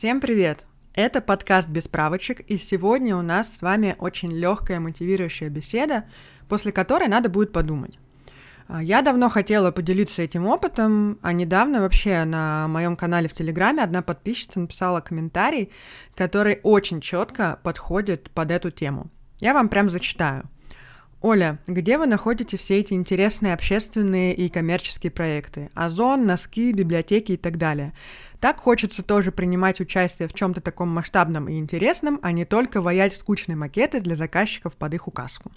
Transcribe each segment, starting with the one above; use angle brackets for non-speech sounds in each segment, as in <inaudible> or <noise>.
Всем привет! Это подкаст «Без правочек», и сегодня у нас с вами очень легкая мотивирующая беседа, после которой надо будет подумать. А, я давно хотела поделиться этим опытом, а недавно вообще на моем канале в Телеграме одна подписчица написала комментарий, который очень четко подходит под эту тему. Я вам прям зачитаю. Оля, где вы находите все эти интересные общественные и коммерческие проекты? Озон, носки, библиотеки и так далее. Так хочется тоже принимать участие в чем-то таком масштабном и интересном, а не только ваять скучные макеты для заказчиков под их указку.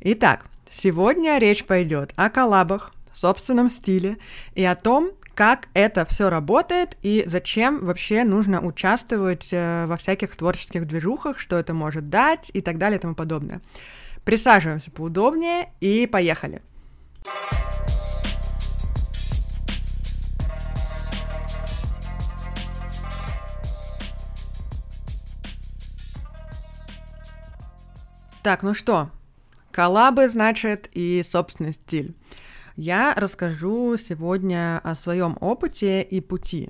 Итак, Сегодня речь пойдет о коллабах, собственном стиле и о том, как это все работает и зачем вообще нужно участвовать э, во всяких творческих движухах, что это может дать и так далее и тому подобное. Присаживаемся поудобнее и поехали. Так, ну что, Коллабы, значит, и собственный стиль. Я расскажу сегодня о своем опыте и пути.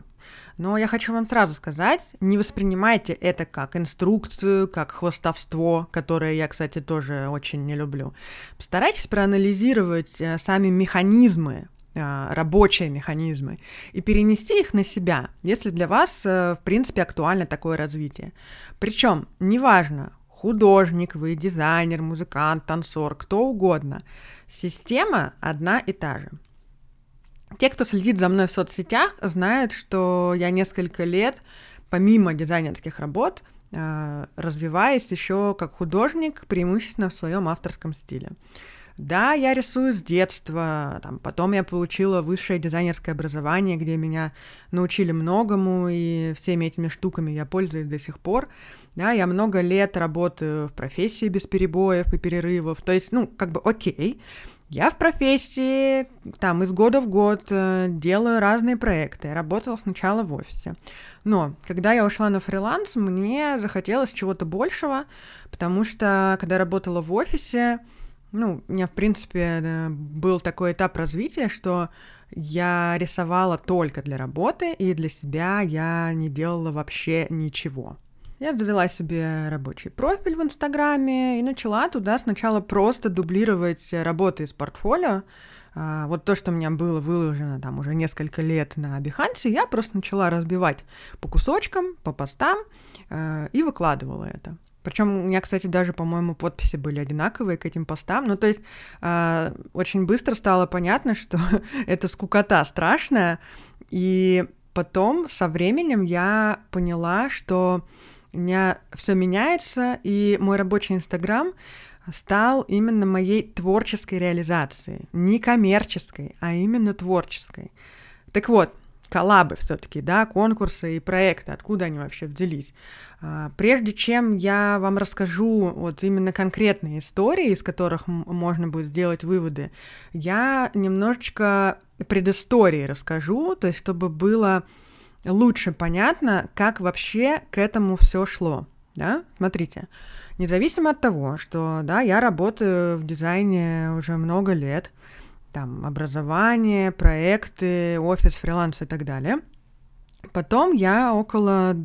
Но я хочу вам сразу сказать, не воспринимайте это как инструкцию, как хвостовство, которое я, кстати, тоже очень не люблю. Постарайтесь проанализировать э, сами механизмы, э, рабочие механизмы, и перенести их на себя, если для вас, э, в принципе, актуально такое развитие. Причем, неважно, художник, вы дизайнер, музыкант, танцор, кто угодно. Система одна и та же. Те, кто следит за мной в соцсетях, знают, что я несколько лет, помимо дизайнерских работ, э, развиваюсь еще как художник, преимущественно в своем авторском стиле. Да, я рисую с детства, там, потом я получила высшее дизайнерское образование, где меня научили многому, и всеми этими штуками я пользуюсь до сих пор. Да, я много лет работаю в профессии без перебоев и перерывов, то есть, ну, как бы окей, я в профессии, там, из года в год э, делаю разные проекты. Я работала сначала в офисе. Но когда я ушла на фриланс, мне захотелось чего-то большего, потому что, когда работала в офисе, ну, у меня, в принципе, был такой этап развития, что я рисовала только для работы, и для себя я не делала вообще ничего. Я завела себе рабочий профиль в Инстаграме и начала туда сначала просто дублировать работы из портфолио. А, вот то, что у меня было выложено там уже несколько лет на Behance, я просто начала разбивать по кусочкам, по постам э, и выкладывала это. Причем у меня, кстати, даже, по-моему, подписи были одинаковые к этим постам. Ну, то есть э, очень быстро стало понятно, что <laughs> это скукота страшная. И потом со временем я поняла, что у меня все меняется, и мой рабочий Инстаграм стал именно моей творческой реализацией. Не коммерческой, а именно творческой. Так вот, коллабы все-таки, да, конкурсы и проекты, откуда они вообще взялись. А, прежде чем я вам расскажу вот именно конкретные истории, из которых можно будет сделать выводы, я немножечко предыстории расскажу, то есть чтобы было лучше понятно, как вообще к этому все шло. Да? Смотрите, независимо от того, что да, я работаю в дизайне уже много лет, там образование, проекты, офис, фриланс и так далее. Потом я около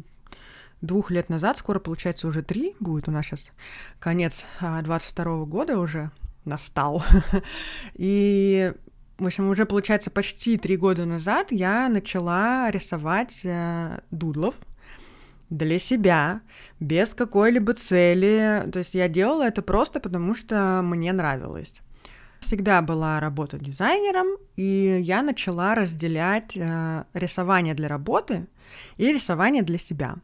двух лет назад, скоро получается уже три, будет у нас сейчас конец 22 а, года уже настал. <laughs> И, в общем, уже получается почти три года назад я начала рисовать э, дудлов для себя, без какой-либо цели. То есть я делала это просто потому, что мне нравилось всегда была работа дизайнером, и я начала разделять э, рисование для работы и рисование для себя.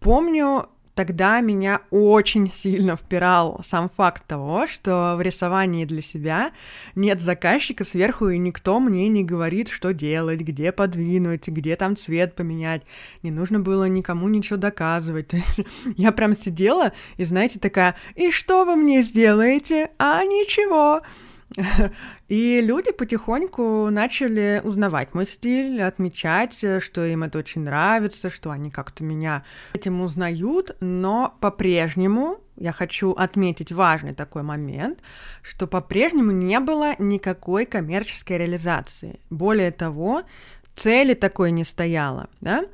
Помню, тогда меня очень сильно впирал сам факт того, что в рисовании для себя нет заказчика сверху, и никто мне не говорит, что делать, где подвинуть, где там цвет поменять. Не нужно было никому ничего доказывать. <laughs> То есть я прям сидела и, знаете, такая, и что вы мне сделаете? А ничего. <laughs> И люди потихоньку начали узнавать мой стиль, отмечать, что им это очень нравится, что они как-то меня этим узнают, но по-прежнему я хочу отметить важный такой момент, что по-прежнему не было никакой коммерческой реализации. Более того, цели такой не стояло, да?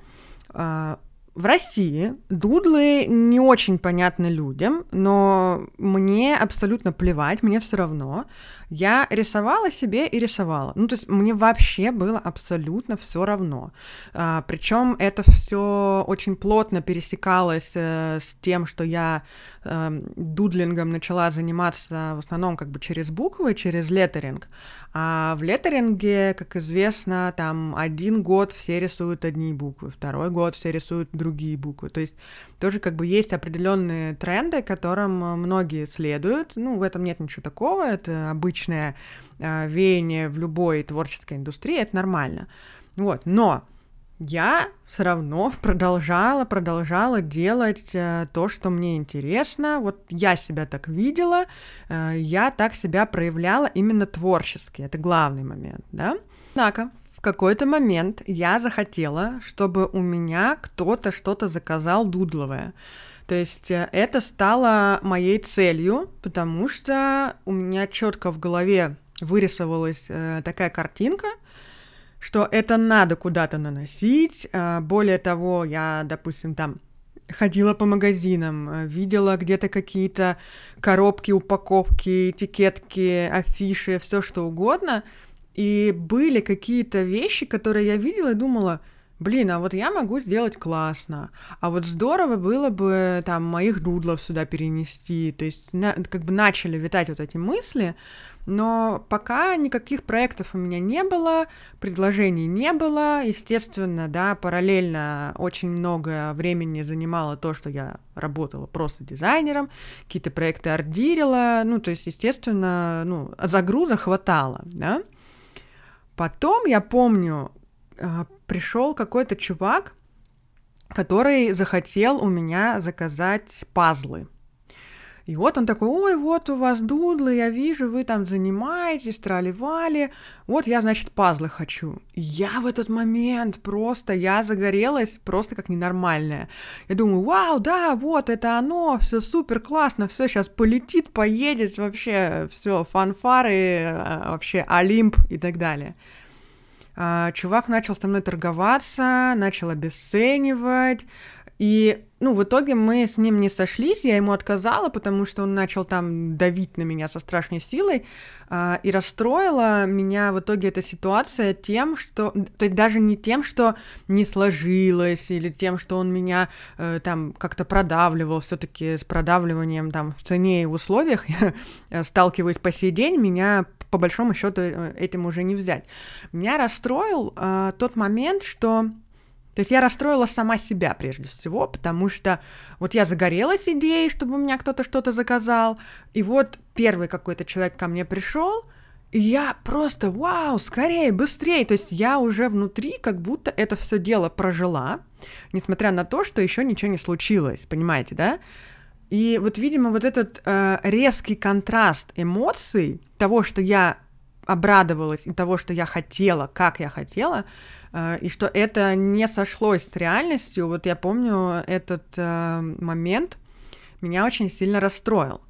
А, в России дудлы не очень понятны людям, но мне абсолютно плевать, мне все равно. Я рисовала себе и рисовала. Ну, то есть мне вообще было абсолютно все равно. А, причем это все очень плотно пересекалось э, с тем, что я э, дудлингом начала заниматься в основном как бы через буквы, через леттеринг. А в леттеринге, как известно, там один год все рисуют одни буквы, второй год все рисуют другие буквы. То есть тоже как бы есть определенные тренды, которым э, многие следуют. Ну, в этом нет ничего такого, это обычное э, веяние в любой творческой индустрии, это нормально. Вот, но я все равно <laughs> продолжала, продолжала делать э, то, что мне интересно. Вот я себя так видела, э, я так себя проявляла именно творчески. Это главный момент, да? Однако какой-то момент я захотела, чтобы у меня кто-то что-то заказал дудловое. То есть э, это стало моей целью, потому что у меня четко в голове вырисовалась э, такая картинка, что это надо куда-то наносить. Э, более того, я, допустим, там ходила по магазинам, э, видела где-то какие-то коробки, упаковки, этикетки, афиши, все что угодно — и были какие-то вещи, которые я видела и думала, блин, а вот я могу сделать классно, а вот здорово было бы там моих дудлов сюда перенести, то есть на, как бы начали витать вот эти мысли, но пока никаких проектов у меня не было, предложений не было, естественно, да, параллельно очень много времени занимало то, что я работала просто дизайнером, какие-то проекты ордирила, ну, то есть, естественно, ну, загруза хватало, да, Потом, я помню, а, пришел какой-то чувак, который захотел у меня заказать пазлы. И вот он такой, ой, вот у вас дудлы, я вижу, вы там занимаетесь, тролливали, вот я, значит, пазлы хочу. И я в этот момент просто, я загорелась просто как ненормальная. Я думаю, вау, да, вот это оно, все супер классно, все сейчас полетит, поедет, вообще все, фанфары, а, вообще Олимп и так далее. А, чувак начал со мной торговаться, начал обесценивать, и, ну, в итоге мы с ним не сошлись, я ему отказала, потому что он начал там давить на меня со страшной силой, а, и расстроила меня в итоге эта ситуация тем, что, то есть даже не тем, что не сложилось, или тем, что он меня э, там как-то продавливал, все таки с продавливанием там в цене и условиях <laughs> я сталкиваюсь по сей день, меня по большому счету э, этим уже не взять. Меня расстроил э, тот момент, что то есть я расстроила сама себя прежде всего, потому что вот я загорелась идеей, чтобы у меня кто-то что-то заказал, и вот первый какой-то человек ко мне пришел, и я просто, вау, скорее, быстрее. То есть я уже внутри как будто это все дело прожила, несмотря на то, что еще ничего не случилось, понимаете, да? И вот, видимо, вот этот э, резкий контраст эмоций, того, что я обрадовалась, и того, что я хотела, как я хотела, Э, и что это не сошлось с реальностью. Вот я помню этот э, момент, меня очень сильно расстроил.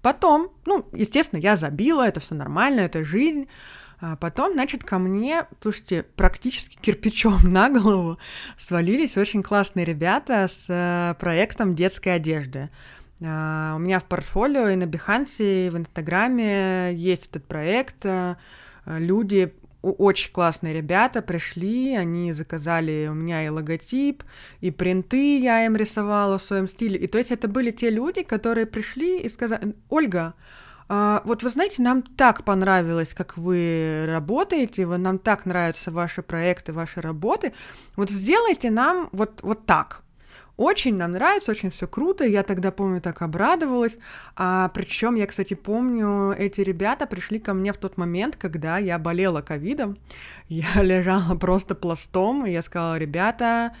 Потом, ну, естественно, я забила, это все нормально, это жизнь. А потом, значит, ко мне, слушайте, практически кирпичом <laughs> на голову свалились очень классные ребята с э, проектом детской одежды. Uh, у меня в портфолио и на Behance, и в Инстаграме есть этот проект. Uh, люди очень классные ребята пришли, они заказали у меня и логотип, и принты я им рисовала в своем стиле. И то есть это были те люди, которые пришли и сказали, Ольга, а, вот вы знаете, нам так понравилось, как вы работаете, вы, нам так нравятся ваши проекты, ваши работы. Вот сделайте нам вот, вот так. Очень нам нравится, очень все круто. Я тогда, помню, так обрадовалась. А, причем я, кстати, помню, эти ребята пришли ко мне в тот момент, когда я болела ковидом. Я <laughs> лежала просто пластом, и я сказала, ребята,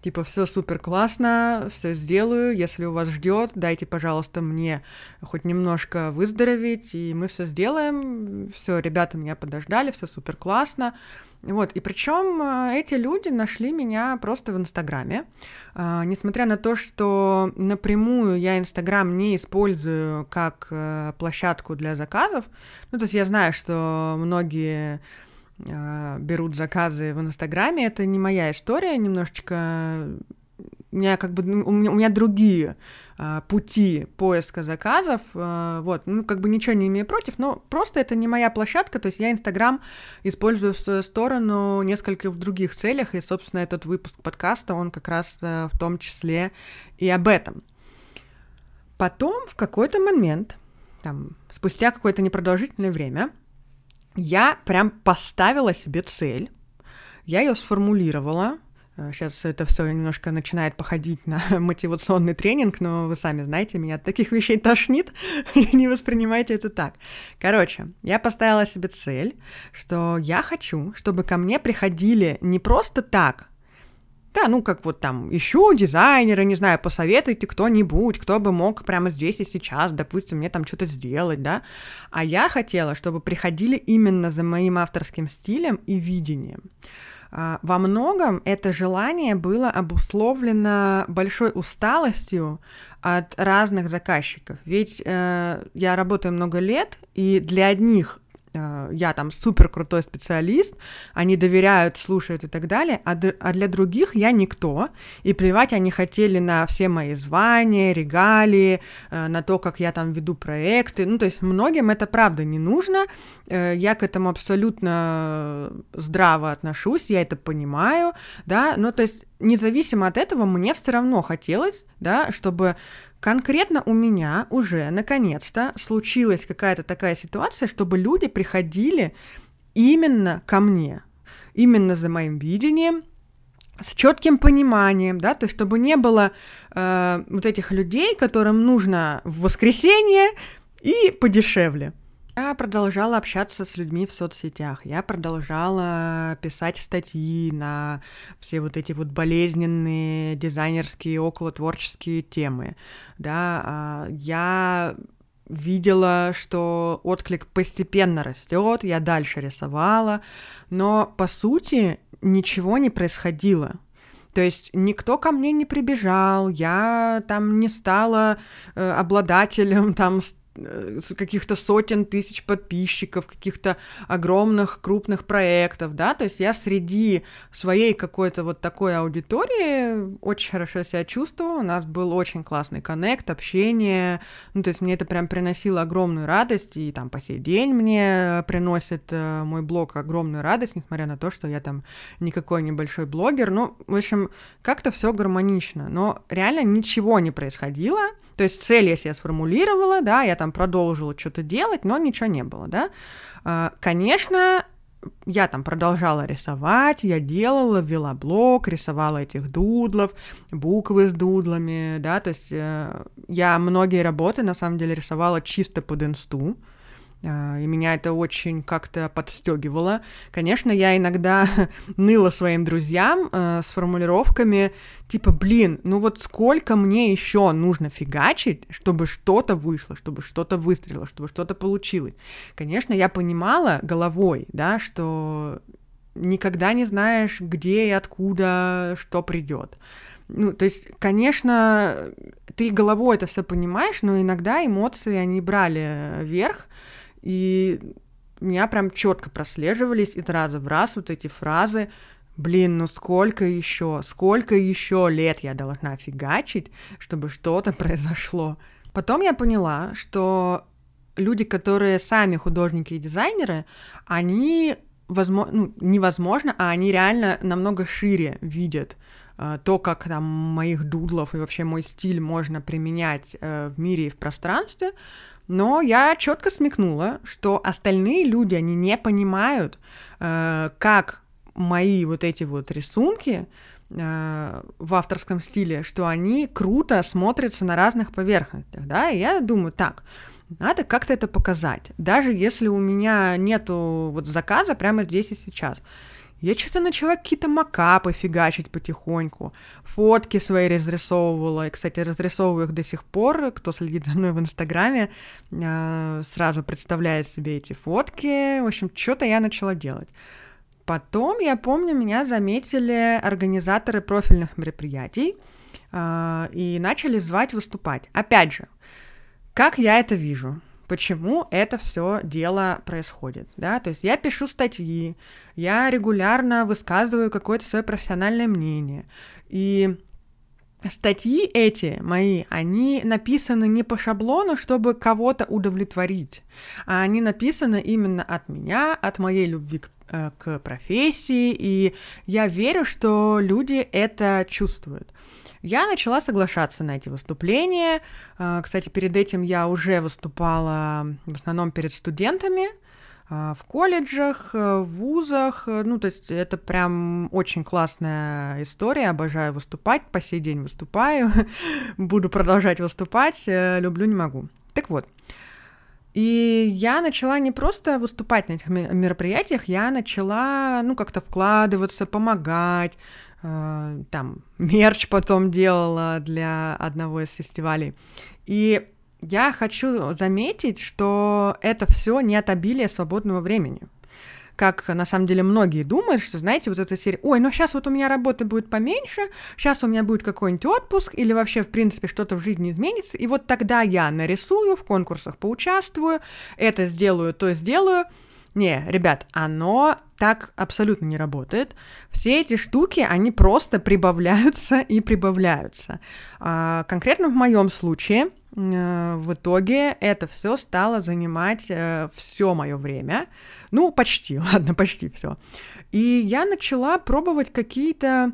типа, все супер классно, все сделаю, если у вас ждет, дайте, пожалуйста, мне хоть немножко выздороветь, и мы все сделаем. Все, ребята меня подождали, все супер классно. Вот, и причем э, эти люди нашли меня просто в Инстаграме. А, несмотря на то, что напрямую я Инстаграм не использую как э, площадку для заказов, ну, то есть я знаю, что многие берут заказы в Инстаграме, это не моя история, немножечко меня как бы у меня, у меня другие а, пути поиска заказов, а, вот, ну, как бы ничего не имею против, но просто это не моя площадка, то есть я Инстаграм использую в свою сторону несколько в других целях, и, собственно, этот выпуск подкаста, он как раз а, в том числе и об этом. Потом в какой-то момент, там, спустя какое-то непродолжительное время, я прям поставила себе цель, я ее сформулировала, Сейчас это все немножко начинает походить на <laughs> мотивационный тренинг, но вы сами знаете, меня от таких вещей тошнит, <laughs> и не воспринимайте это так. Короче, я поставила себе цель, что я хочу, чтобы ко мне приходили не просто так, да, ну как вот там, ищу дизайнера, не знаю, посоветуйте кто-нибудь, кто бы мог прямо здесь и сейчас, допустим, мне там что-то сделать, да. А я хотела, чтобы приходили именно за моим авторским стилем и видением. А, во многом это желание было обусловлено большой усталостью от разных заказчиков. Ведь э, я работаю много лет, и для одних я там супер крутой специалист, они доверяют, слушают и так далее, а, а для других я никто, и плевать они хотели на все мои звания, регалии, э, на то, как я там веду проекты, ну, то есть многим это правда не нужно, э, я к этому абсолютно здраво отношусь, я это понимаю, да, ну, то есть независимо от этого мне все равно хотелось, да, чтобы Конкретно у меня уже наконец-то случилась какая-то такая ситуация, чтобы люди приходили именно ко мне, именно за моим видением, с четким пониманием, да, то есть чтобы не было э, вот этих людей, которым нужно в воскресенье и подешевле. Я продолжала общаться с людьми в соцсетях, я продолжала писать статьи на все вот эти вот болезненные дизайнерские, околотворческие темы, да, а, я видела, что отклик постепенно растет, я дальше рисовала, но по сути ничего не происходило. То есть никто ко мне не прибежал, я там не стала э, обладателем там каких-то сотен тысяч подписчиков, каких-то огромных крупных проектов, да, то есть я среди своей какой-то вот такой аудитории очень хорошо себя чувствовала, у нас был очень классный коннект, общение, ну, то есть мне это прям приносило огромную радость, и там по сей день мне приносит э, мой блог огромную радость, несмотря на то, что я там никакой небольшой блогер, ну, в общем, как-то все гармонично, но реально ничего не происходило, то есть цель я себе сформулировала, да, я там продолжила что-то делать, но ничего не было, да. А, конечно, я там продолжала рисовать, я делала, вела блог, рисовала этих дудлов, буквы с дудлами, да, то есть э, я многие работы на самом деле рисовала чисто под инсту, и меня это очень как-то подстегивало. Конечно, я иногда <laughs> ныла своим друзьям э, с формулировками типа, блин, ну вот сколько мне еще нужно фигачить, чтобы что-то вышло, чтобы что-то выстрелило, чтобы что-то получилось. Конечно, я понимала головой, да, что никогда не знаешь, где и откуда что придет. Ну, то есть, конечно, ты головой это все понимаешь, но иногда эмоции, они брали вверх, и у меня прям четко прослеживались из раза в раз вот эти фразы блин, ну сколько еще, сколько еще лет я должна фигачить, чтобы что-то произошло. Потом я поняла, что люди, которые сами художники и дизайнеры, они, возможно, ну, невозможно, а они реально намного шире видят э, то, как там моих дудлов и вообще мой стиль можно применять э, в мире и в пространстве, но я четко смекнула, что остальные люди, они не понимают, э, как мои вот эти вот рисунки э, в авторском стиле, что они круто смотрятся на разных поверхностях, да, и я думаю, так, надо как-то это показать, даже если у меня нету вот заказа прямо здесь и сейчас. Я что-то начала какие-то макапы фигачить потихоньку, фотки свои разрисовывала, и, кстати, разрисовываю их до сих пор, кто следит за мной в Инстаграме, э, сразу представляет себе эти фотки, в общем, что-то я начала делать. Потом, я помню, меня заметили организаторы профильных мероприятий э, и начали звать выступать. Опять же, как я это вижу? Почему это все дело происходит, да? То есть я пишу статьи, я регулярно высказываю какое-то свое профессиональное мнение, и статьи эти мои, они написаны не по шаблону, чтобы кого-то удовлетворить, а они написаны именно от меня, от моей любви к, э, к профессии, и я верю, что люди это чувствуют. Я начала соглашаться на эти выступления. Э, кстати, перед этим я уже выступала в основном перед студентами, а, в колледжах, э, в вузах. Ну, то есть это прям очень классная история. Обожаю выступать, по сей день выступаю. <laughs> Буду продолжать выступать, э, люблю, не могу. Так вот, и я начала не просто выступать на этих мероприятиях, я начала, ну, как-то вкладываться, помогать, там, мерч потом делала для одного из фестивалей. И я хочу заметить, что это все не от обилия свободного времени. Как на самом деле многие думают, что, знаете, вот эта серия, ой, ну сейчас вот у меня работы будет поменьше, сейчас у меня будет какой-нибудь отпуск, или вообще, в принципе, что-то в жизни изменится, и вот тогда я нарисую, в конкурсах поучаствую, это сделаю, то сделаю. Не, ребят, оно так абсолютно не работает. Все эти штуки, они просто прибавляются и прибавляются. А, конкретно в моем случае Э, в итоге это все стало занимать э, все мое время. Ну, почти, <laughs> ладно, почти все. И я начала пробовать какие-то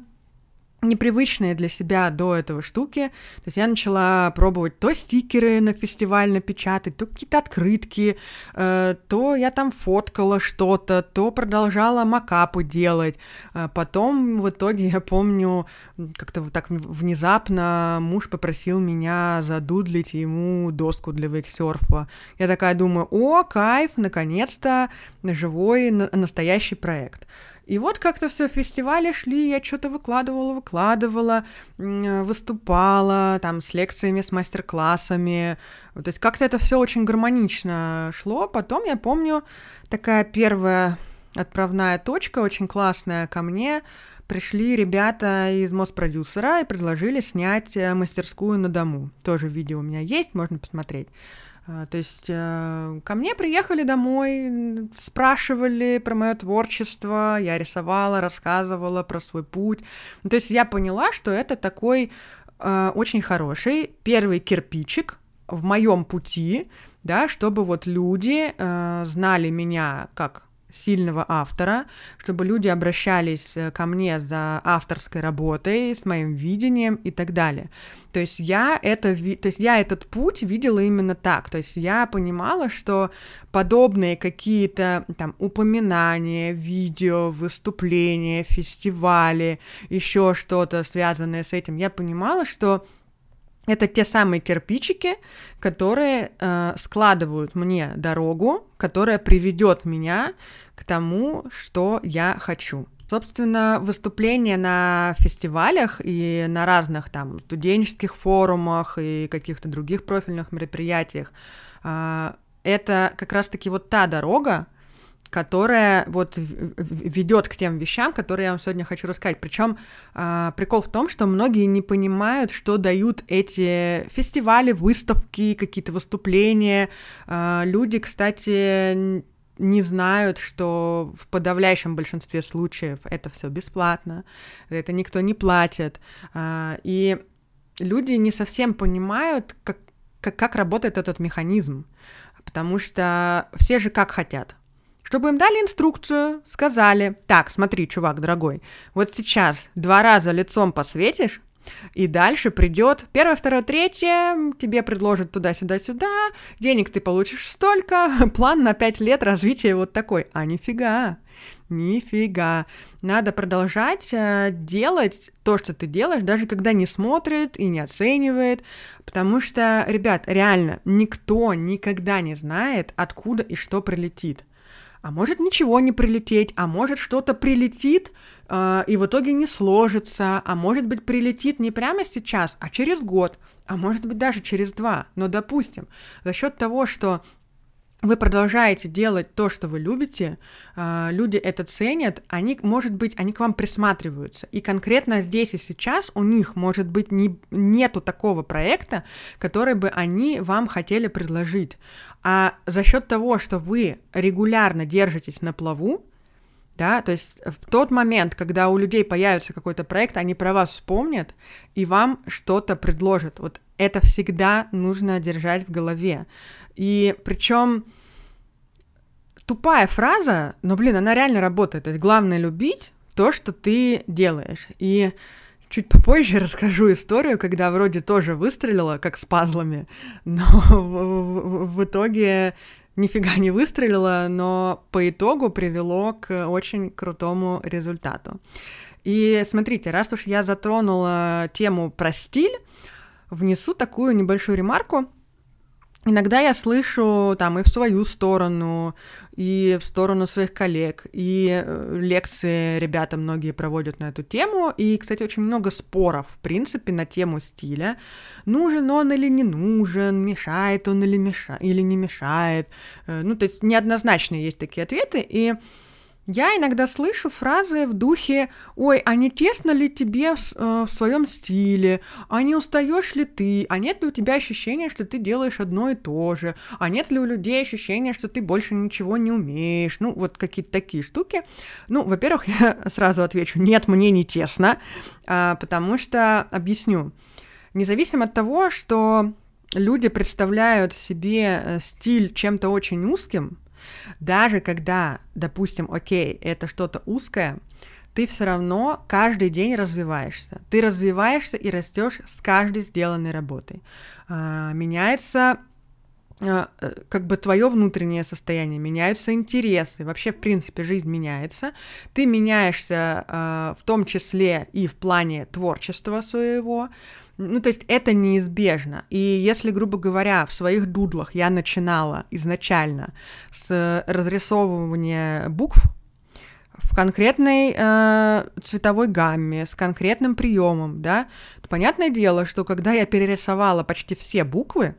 непривычные для себя до этого штуки. То есть я начала пробовать то стикеры на фестиваль напечатать, то какие-то открытки, э, то я там фоткала что-то, то продолжала макапы делать. Э, потом в итоге, я помню, как-то вот так внезапно муж попросил меня задудлить ему доску для вейксерфа. Я такая думаю, о, кайф, наконец-то живой настоящий проект. И вот как-то все фестивали шли, я что-то выкладывала, выкладывала, выступала там с лекциями, с мастер-классами. То есть как-то это все очень гармонично шло. Потом я помню такая первая отправная точка, очень классная ко мне. Пришли ребята из Моспродюсера и предложили снять э, мастерскую на дому. Тоже видео у меня есть, можно посмотреть. А, то есть э, ко мне приехали домой, спрашивали про мое творчество, я рисовала, рассказывала про свой путь. Ну, то есть я поняла, что это такой э, очень хороший первый кирпичик в моем пути, да, чтобы вот люди э, знали меня как сильного автора, чтобы люди обращались э, ко мне за авторской работой, с моим видением и так далее. То есть я это, то есть я этот путь видела именно так. То есть я понимала, что подобные какие-то там упоминания, видео, выступления, фестивали, еще что-то связанное с этим, я понимала, что это те самые кирпичики, которые э, складывают мне дорогу, которая приведет меня к тому, что я хочу. Собственно, выступления на фестивалях и на разных там студенческих форумах и каких-то других профильных мероприятиях э, это как раз-таки вот та дорога, которая вот ведет к тем вещам, которые я вам сегодня хочу рассказать. Причем а, прикол в том, что многие не понимают, что дают эти фестивали, выставки, какие-то выступления. А, люди, кстати, не знают, что в подавляющем большинстве случаев это все бесплатно, это никто не платит. А, и люди не совсем понимают, как, как, как работает этот механизм. Потому что все же как хотят чтобы им дали инструкцию, сказали, так, смотри, чувак дорогой, вот сейчас два раза лицом посветишь, и дальше придет первое, второе, третье, тебе предложат туда-сюда-сюда, денег ты получишь столько, <laughs> план на пять лет развития вот такой. А нифига, нифига. Надо продолжать э, делать то, что ты делаешь, даже когда не смотрит и не оценивает, потому что, ребят, реально, никто никогда не знает, откуда и что прилетит а может ничего не прилететь, а может что-то прилетит э, и в итоге не сложится, а может быть прилетит не прямо сейчас, а через год, а может быть даже через два. Но допустим, за счет того, что вы продолжаете делать то, что вы любите, а, люди это ценят, они, может быть, они к вам присматриваются. И конкретно здесь и сейчас у них, может быть, не, нету такого проекта, который бы они вам хотели предложить. А за счет того, что вы регулярно держитесь на плаву, да, то есть в тот момент, когда у людей появится какой-то проект, они про вас вспомнят и вам что-то предложат. Вот это всегда нужно держать в голове. И причем тупая фраза, но, блин, она реально работает. То есть главное любить то, что ты делаешь. И чуть попозже <laughs> расскажу историю, когда вроде тоже выстрелила, как с пазлами, но <laughs> в, итоге нифига не выстрелило, но по итогу привело к очень крутому результату. И смотрите, раз уж я затронула тему про стиль, внесу такую небольшую ремарку. Иногда я слышу там и в свою сторону, и в сторону своих коллег, и э, лекции ребята многие проводят на эту тему, и, кстати, очень много споров, в принципе, на тему стиля. Нужен он или не нужен, мешает он или, меша... или не мешает. Э, ну, то есть неоднозначные есть такие ответы, и я иногда слышу фразы в духе «Ой, а не тесно ли тебе в, э, в своем стиле? А не устаешь ли ты? А нет ли у тебя ощущения, что ты делаешь одно и то же? А нет ли у людей ощущения, что ты больше ничего не умеешь?» Ну, вот какие-то такие штуки. Ну, во-первых, <laughs> я сразу отвечу «Нет, мне не тесно», а, потому что, объясню, независимо от того, что люди представляют себе э, стиль чем-то очень узким, даже когда, допустим, окей, это что-то узкое, ты все равно каждый день развиваешься. Ты развиваешься и растешь с каждой сделанной работой. А, меняется а, э, как бы твое внутреннее состояние, меняются интересы, вообще, в принципе, жизнь меняется. Ты меняешься а, в том числе и в плане творчества своего, ну, то есть это неизбежно. И если, грубо говоря, в своих дудлах я начинала изначально с разрисовывания букв в конкретной э, цветовой гамме, с конкретным приемом, да, то понятное дело, что когда я перерисовала почти все буквы,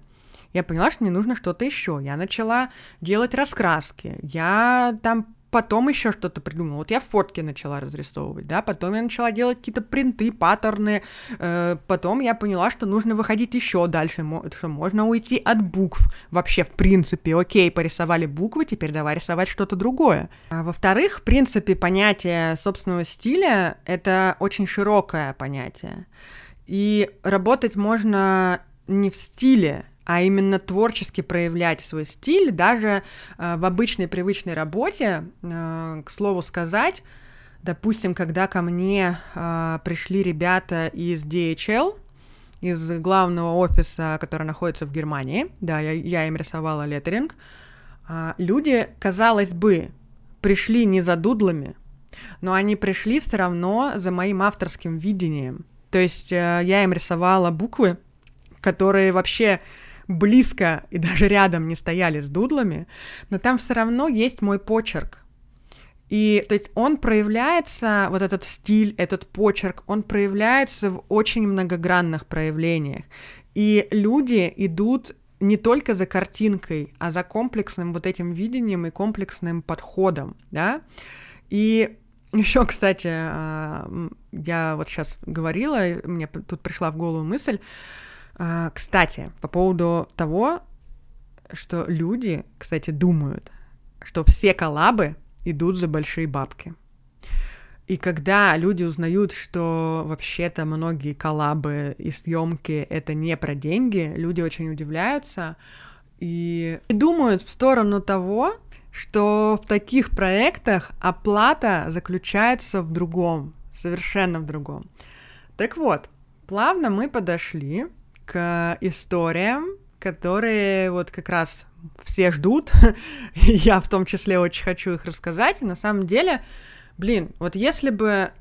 я поняла, что мне нужно что-то еще. Я начала делать раскраски. Я там потом еще что-то придумала. Вот я фотки начала разрисовывать, да, потом я начала делать какие-то принты, паттерны, э, потом я поняла, что нужно выходить еще дальше, что можно уйти от букв вообще в принципе. Окей, порисовали буквы, теперь давай рисовать что-то другое. А во-вторых, в принципе, понятие собственного стиля — это очень широкое понятие. И работать можно не в стиле, а именно творчески проявлять свой стиль даже э, в обычной привычной работе. Э, к слову сказать, допустим, когда ко мне э, пришли ребята из DHL, из главного офиса, который находится в Германии, да, я, я им рисовала леттеринг, э, люди, казалось бы, пришли не за дудлами, но они пришли все равно за моим авторским видением. То есть э, я им рисовала буквы, которые вообще близко и даже рядом не стояли с дудлами, но там все равно есть мой почерк. И то есть он проявляется, вот этот стиль, этот почерк, он проявляется в очень многогранных проявлениях. И люди идут не только за картинкой, а за комплексным вот этим видением и комплексным подходом, да. И еще, кстати, а, я вот сейчас говорила, мне тут пришла в голову мысль, кстати, по поводу того, что люди, кстати, думают, что все коллабы идут за большие бабки. И когда люди узнают, что вообще-то многие коллабы и съемки это не про деньги, люди очень удивляются и думают в сторону того, что в таких проектах оплата заключается в другом, совершенно в другом. Так вот, плавно мы подошли к историям, которые вот как раз все ждут. <laughs> Я в том числе очень хочу их рассказать. И на самом деле, блин, вот если бы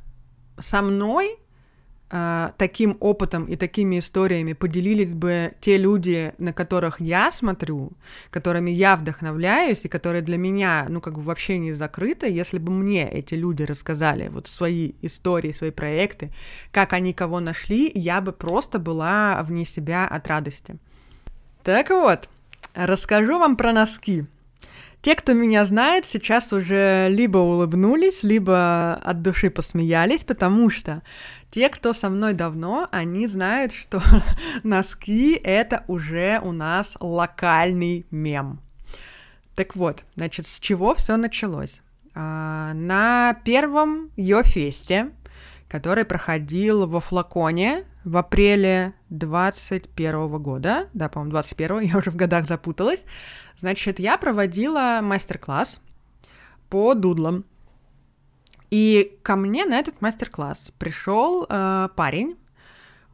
со мной таким опытом и такими историями поделились бы те люди, на которых я смотрю, которыми я вдохновляюсь и которые для меня, ну, как бы вообще не закрыты, если бы мне эти люди рассказали вот свои истории, свои проекты, как они кого нашли, я бы просто была вне себя от радости. Так вот, расскажу вам про носки. Те, кто меня знает, сейчас уже либо улыбнулись, либо от души посмеялись, потому что те, кто со мной давно, они знают, что <laughs> носки — это уже у нас локальный мем. Так вот, значит, с чего все началось? а, на первом Йо-фесте, который проходил во Флаконе в апреле 21 года. Да, по-моему, 21 <laughs> я уже в годах запуталась. Значит, я проводила мастер-класс по дудлам. И ко мне на этот мастер-класс пришел э, парень.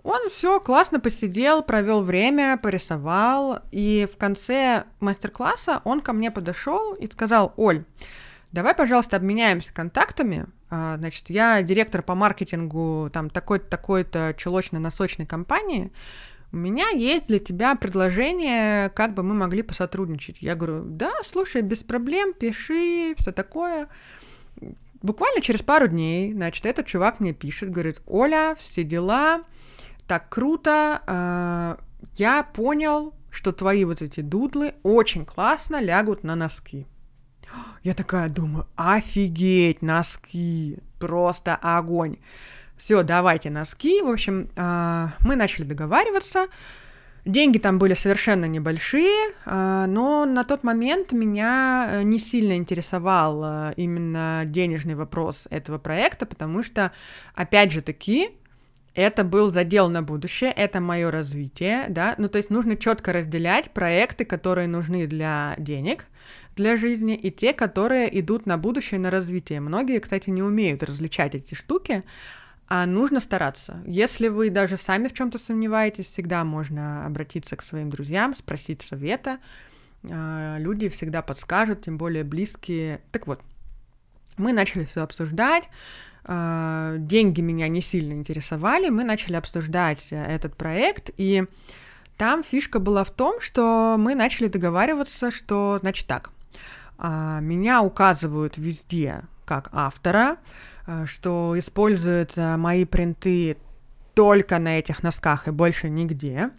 Он все классно посидел, провел время, порисовал. И в конце мастер-класса он ко мне подошел и сказал: Оль, давай, пожалуйста, обменяемся контактами. А, значит, я директор по маркетингу там такой-то, такой-то чулочно-носочной компании. У меня есть для тебя предложение, как бы мы могли посотрудничать. Я говорю, да, слушай, без проблем, пиши, все такое. Буквально через пару дней, значит, этот чувак мне пишет, говорит, Оля, все дела, так круто, э, я понял, что твои вот эти дудлы очень классно лягут на носки. Я такая думаю, офигеть, носки, просто огонь. Все, давайте носки. В общем, э, мы начали договариваться. Деньги там были совершенно небольшие, э, но на тот момент меня э, не сильно интересовал э, именно денежный вопрос этого проекта, потому что, опять же таки, это был задел на будущее, это мое развитие, да, ну то есть нужно четко разделять проекты, которые нужны для денег, для жизни, и те, которые идут на будущее, на развитие. Многие, кстати, не умеют различать эти штуки, а нужно стараться. Если вы даже сами в чем-то сомневаетесь, всегда можно обратиться к своим друзьям, спросить совета. А, люди всегда подскажут, тем более близкие. Так вот, мы начали все обсуждать. А, деньги меня не сильно интересовали. Мы начали обсуждать э, этот проект, и там фишка была в том, что мы начали договариваться, что, значит, так, а, меня указывают везде как автора, э, что используются мои принты только на этих носках и больше нигде.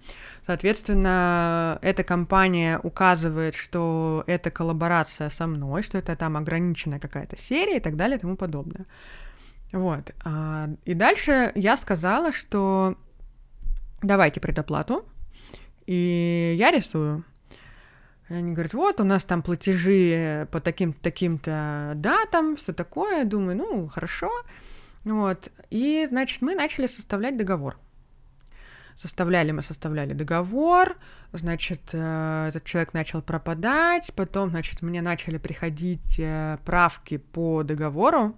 Соответственно, эта компания указывает, что это коллаборация со мной, что это там ограниченная какая-то серия и так далее и тому подобное. Вот. А, и дальше я сказала, что давайте предоплату, и я рисую. И они говорят, вот, у нас там платежи по таким-то таким-то датам, все такое. Думаю, ну, хорошо. Вот. И, значит, мы начали составлять договор. Составляли мы, составляли договор, значит, э, этот человек начал пропадать, потом, значит, мне начали приходить э, правки по договору,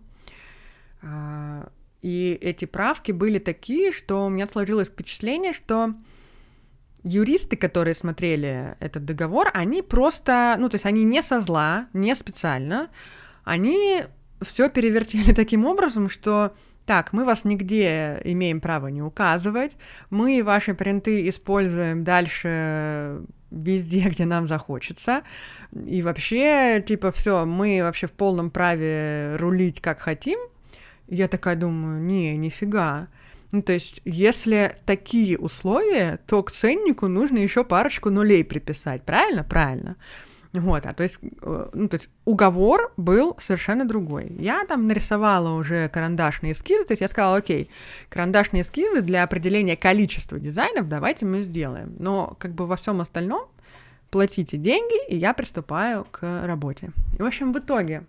и эти правки были такие, что у меня сложилось впечатление, что юристы, которые смотрели этот договор, они просто, ну, то есть они не со зла, не специально, они все перевертели <laughs> таким образом, что так, мы вас нигде имеем право не указывать, мы ваши принты используем дальше везде, <laughs> где нам захочется. И вообще, типа, все, мы вообще в полном праве рулить как хотим. Я такая думаю, не, нифига. Ну, то есть, если такие условия, то к ценнику нужно еще парочку нулей приписать, правильно? Правильно. Вот, а то есть, э, ну, то есть уговор был совершенно другой. Я там нарисовала уже карандашные эскизы, то есть я сказала, окей, карандашные эскизы для определения количества дизайнов давайте мы сделаем. Но как бы во всем остальном платите деньги, и я приступаю к работе. И, в общем, в итоге,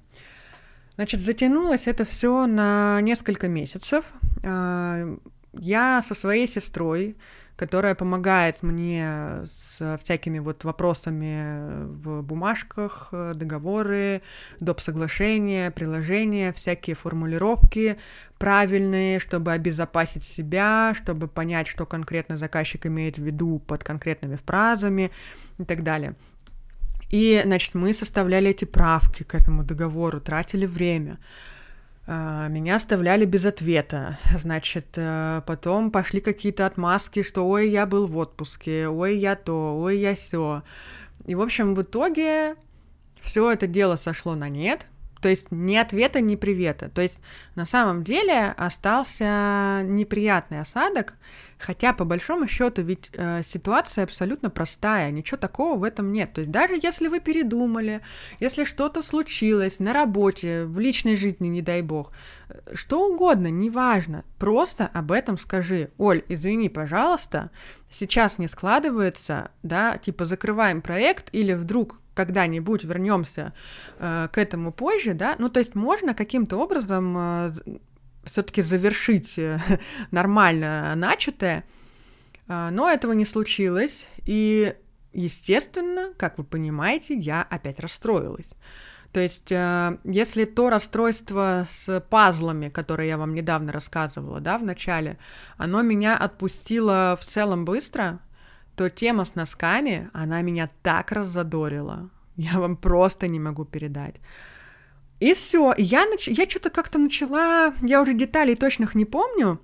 значит, затянулось это все на несколько месяцев. А, я со своей сестрой, которая помогает мне с всякими вот вопросами в бумажках, договоры, доп. соглашения, приложения, всякие формулировки правильные, чтобы обезопасить себя, чтобы понять, что конкретно заказчик имеет в виду под конкретными фразами и так далее. И, значит, мы составляли эти правки к этому договору, тратили время. А, меня оставляли без ответа. Значит, э, потом пошли какие-то отмазки, что ой, я был в отпуске, ой, я то, ой, я все. И, в общем, в итоге все это дело сошло на нет. То есть ни ответа, ни привета. То есть на самом деле остался неприятный осадок, хотя по большому счету ведь э, ситуация абсолютно простая, ничего такого в этом нет. То есть даже если вы передумали, если что-то случилось на работе, в личной жизни, не дай бог, э, что угодно, неважно, просто об этом скажи. Оль, извини, пожалуйста, сейчас не складывается, да, типа закрываем проект или вдруг когда-нибудь вернемся э, к этому позже, да, ну то есть можно каким-то образом э, все-таки завершить э, <laughs> нормально начатое, э, но этого не случилось, и естественно, как вы понимаете, я опять расстроилась. То есть, э, если то расстройство с пазлами, которое я вам недавно рассказывала, да, в начале, оно меня отпустило в целом быстро, то тема с носками, она меня так раззадорила. Я вам просто не могу передать. И все. Я, нач... я что-то как-то начала, я уже деталей точных не помню,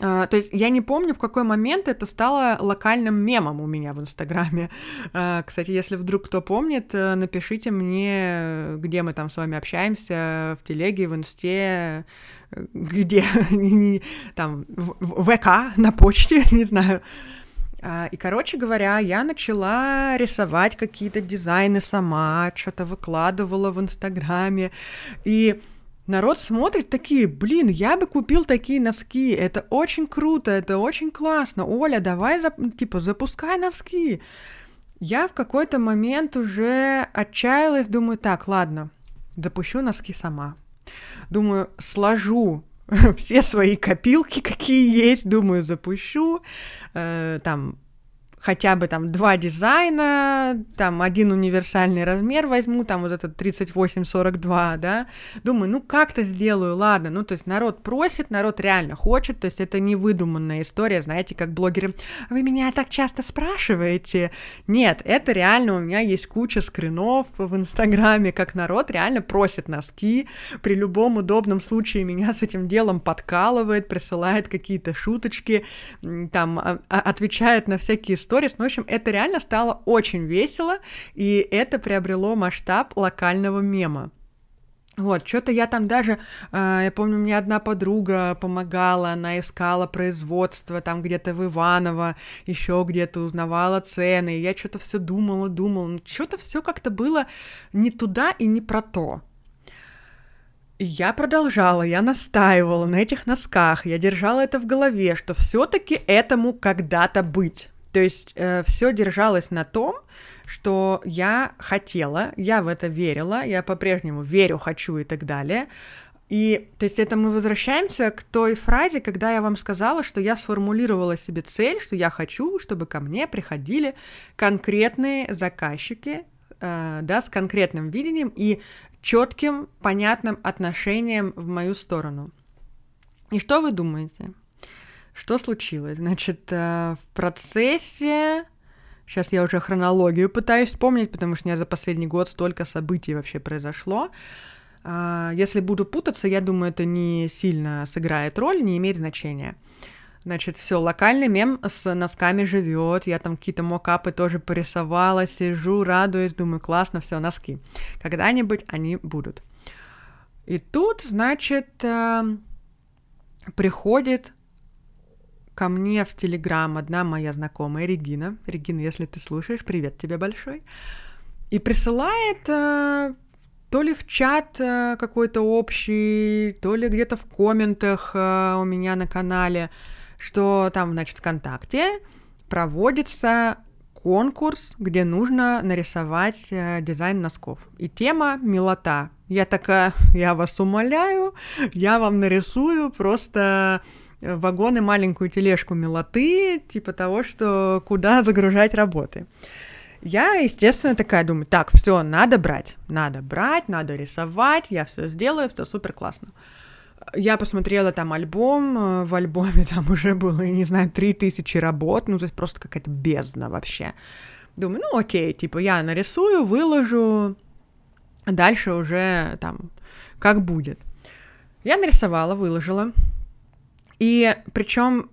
Uh, то есть я не помню, в какой момент это стало локальным мемом у меня в Инстаграме. Uh, кстати, если вдруг кто помнит, uh, напишите мне, где мы там с вами общаемся, в телеге, в Инсте, где, <laughs> там, в ВК, на почте, <laughs> не знаю. И, короче говоря, я начала рисовать какие-то дизайны сама, что-то выкладывала в Инстаграме, и народ смотрит такие, блин, я бы купил такие носки, это очень круто, это очень классно, Оля, давай, типа, запускай носки. Я в какой-то момент уже отчаялась, думаю, так, ладно, запущу носки сама. Думаю, сложу <laughs> все свои копилки, какие есть, думаю, запущу. Э, там хотя бы там два дизайна, там один универсальный размер возьму, там вот этот 38-42, да, думаю, ну как-то сделаю, ладно, ну то есть народ просит, народ реально хочет, то есть это не выдуманная история, знаете, как блогеры, вы меня так часто спрашиваете, нет, это реально у меня есть куча скринов в Инстаграме, как народ реально просит носки, при любом удобном случае меня с этим делом подкалывает, присылает какие-то шуточки, там а, а, отвечает на всякие сторис. Ну, в общем, это реально стало очень весело, и это приобрело масштаб локального мема. Вот, что-то я там даже, э, я помню, мне одна подруга помогала, она искала производство там где-то в Иваново, еще где-то узнавала цены, и я что-то все думала, думала, ну что-то все как-то было не туда и не про то. И я продолжала, я настаивала на этих носках, я держала это в голове, что все-таки этому когда-то быть. То есть э, все держалось на том, что я хотела, я в это верила, я по-прежнему верю, хочу и так далее. И, то есть, это мы возвращаемся к той фразе, когда я вам сказала, что я сформулировала себе цель, что я хочу, чтобы ко мне приходили конкретные заказчики, э, да, с конкретным видением и четким, понятным отношением в мою сторону. И что вы думаете? Что случилось? Значит, э, в процессе... Сейчас я уже хронологию пытаюсь вспомнить, потому что у меня за последний год столько событий вообще произошло. А, если буду путаться, я думаю, это не сильно сыграет роль, не имеет значения. Значит, все, локальный мем с носками живет. Я там какие-то мокапы тоже порисовала, сижу, радуюсь, думаю, классно, все, носки. Когда-нибудь они будут. И тут, значит, э, приходит ко мне в Телеграм одна моя знакомая Регина. Регина, если ты слушаешь, привет тебе большой. И присылает э, то ли в чат э, какой-то общий, то ли где-то в комментах э, у меня на канале, что там, значит, ВКонтакте проводится конкурс, где нужно нарисовать э, дизайн носков. И тема милота. Я такая, я вас умоляю, я вам нарисую просто вагон и маленькую тележку милоты, типа того, что куда загружать работы. Я, естественно, такая думаю, так, все, надо брать, надо брать, надо рисовать, я все сделаю, все супер классно. Я посмотрела там альбом, э, в альбоме там уже было, не знаю, три тысячи работ, ну, то есть просто какая-то бездна вообще. Думаю, ну, окей, типа, я нарисую, выложу, дальше уже там как будет. Я нарисовала, выложила, и причем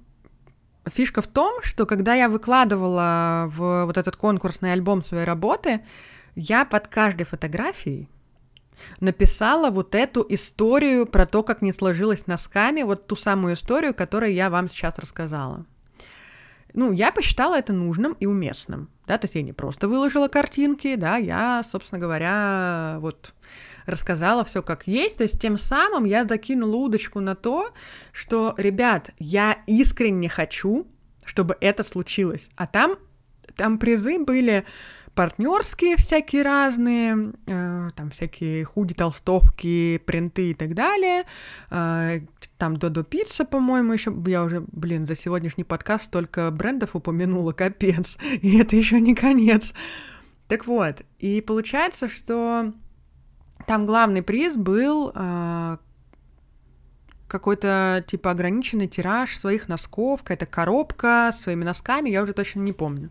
фишка в том, что когда я выкладывала в вот этот конкурсный альбом своей работы, я под каждой фотографией написала вот эту историю про то, как не сложилось носками, вот ту самую историю, которую я вам сейчас рассказала. Ну, я посчитала это нужным и уместным, да, то есть я не просто выложила картинки, да, я, собственно говоря, вот рассказала все как есть. То есть тем самым я закинула удочку на то, что, ребят, я искренне хочу, чтобы это случилось. А там Там призы были партнерские всякие разные, э, там всякие худи, толстовки, принты и так далее. Э, там Додо Пицца, по-моему, еще. Я уже, блин, за сегодняшний подкаст столько брендов упомянула, капец. <laughs> И это еще не конец. Так вот, и получается, что там главный приз был э, какой-то типа ограниченный тираж своих носков, какая-то коробка с своими носками, я уже точно не помню.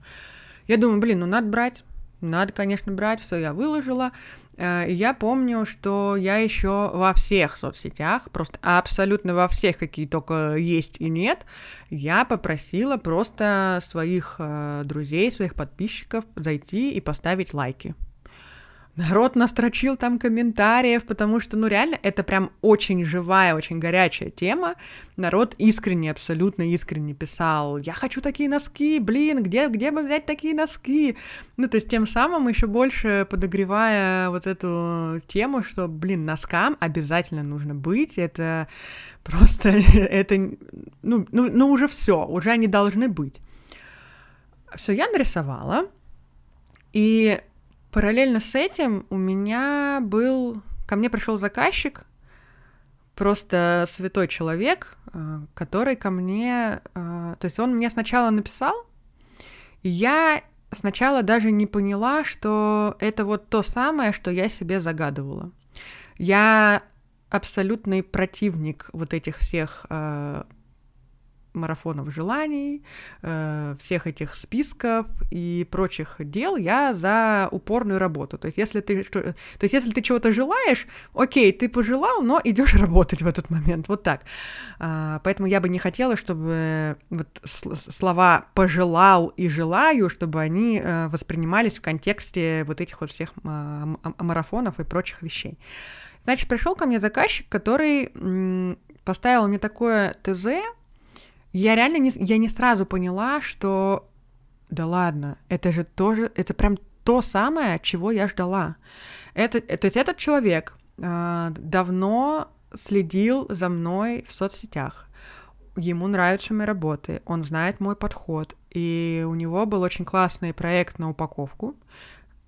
Я думаю, блин, ну надо брать, надо, конечно, брать, все я выложила. Э, и я помню, что я еще во всех соцсетях, просто абсолютно во всех, какие только есть и нет, я попросила просто своих э, друзей, своих подписчиков зайти и поставить лайки. Народ настрочил там комментариев, потому что, ну, реально, это прям очень живая, очень горячая тема. Народ искренне, абсолютно искренне писал, я хочу такие носки, блин, где, где бы взять такие носки? Ну, то есть тем самым еще больше подогревая вот эту тему, что, блин, носкам обязательно нужно быть, это просто, <laughs> это, ну, ну, ну уже все, уже они должны быть. Все, я нарисовала, и Параллельно с этим у меня был... Ко мне пришел заказчик, просто святой человек, э, который ко мне... Э, то есть он мне сначала написал, и я сначала даже не поняла, что это вот то самое, что я себе загадывала. Я абсолютный противник вот этих всех э, марафонов желаний, э, всех этих списков и прочих дел я за упорную работу. То есть, если ты, то есть, если ты чего-то желаешь, окей, ты пожелал, но идешь <laughs> работать в этот момент. Вот так. А, поэтому я бы не хотела, чтобы вот слова пожелал и желаю, чтобы они э, воспринимались в контексте вот этих вот всех марафонов и прочих вещей. Значит, пришел ко мне заказчик, который поставил мне такое ТЗ, я реально не, я не сразу поняла, что да ладно, это же тоже, это прям то самое, чего я ждала. Это, то есть этот человек э, давно следил за мной в соцсетях. Ему нравятся мои работы, он знает мой подход, и у него был очень классный проект на упаковку,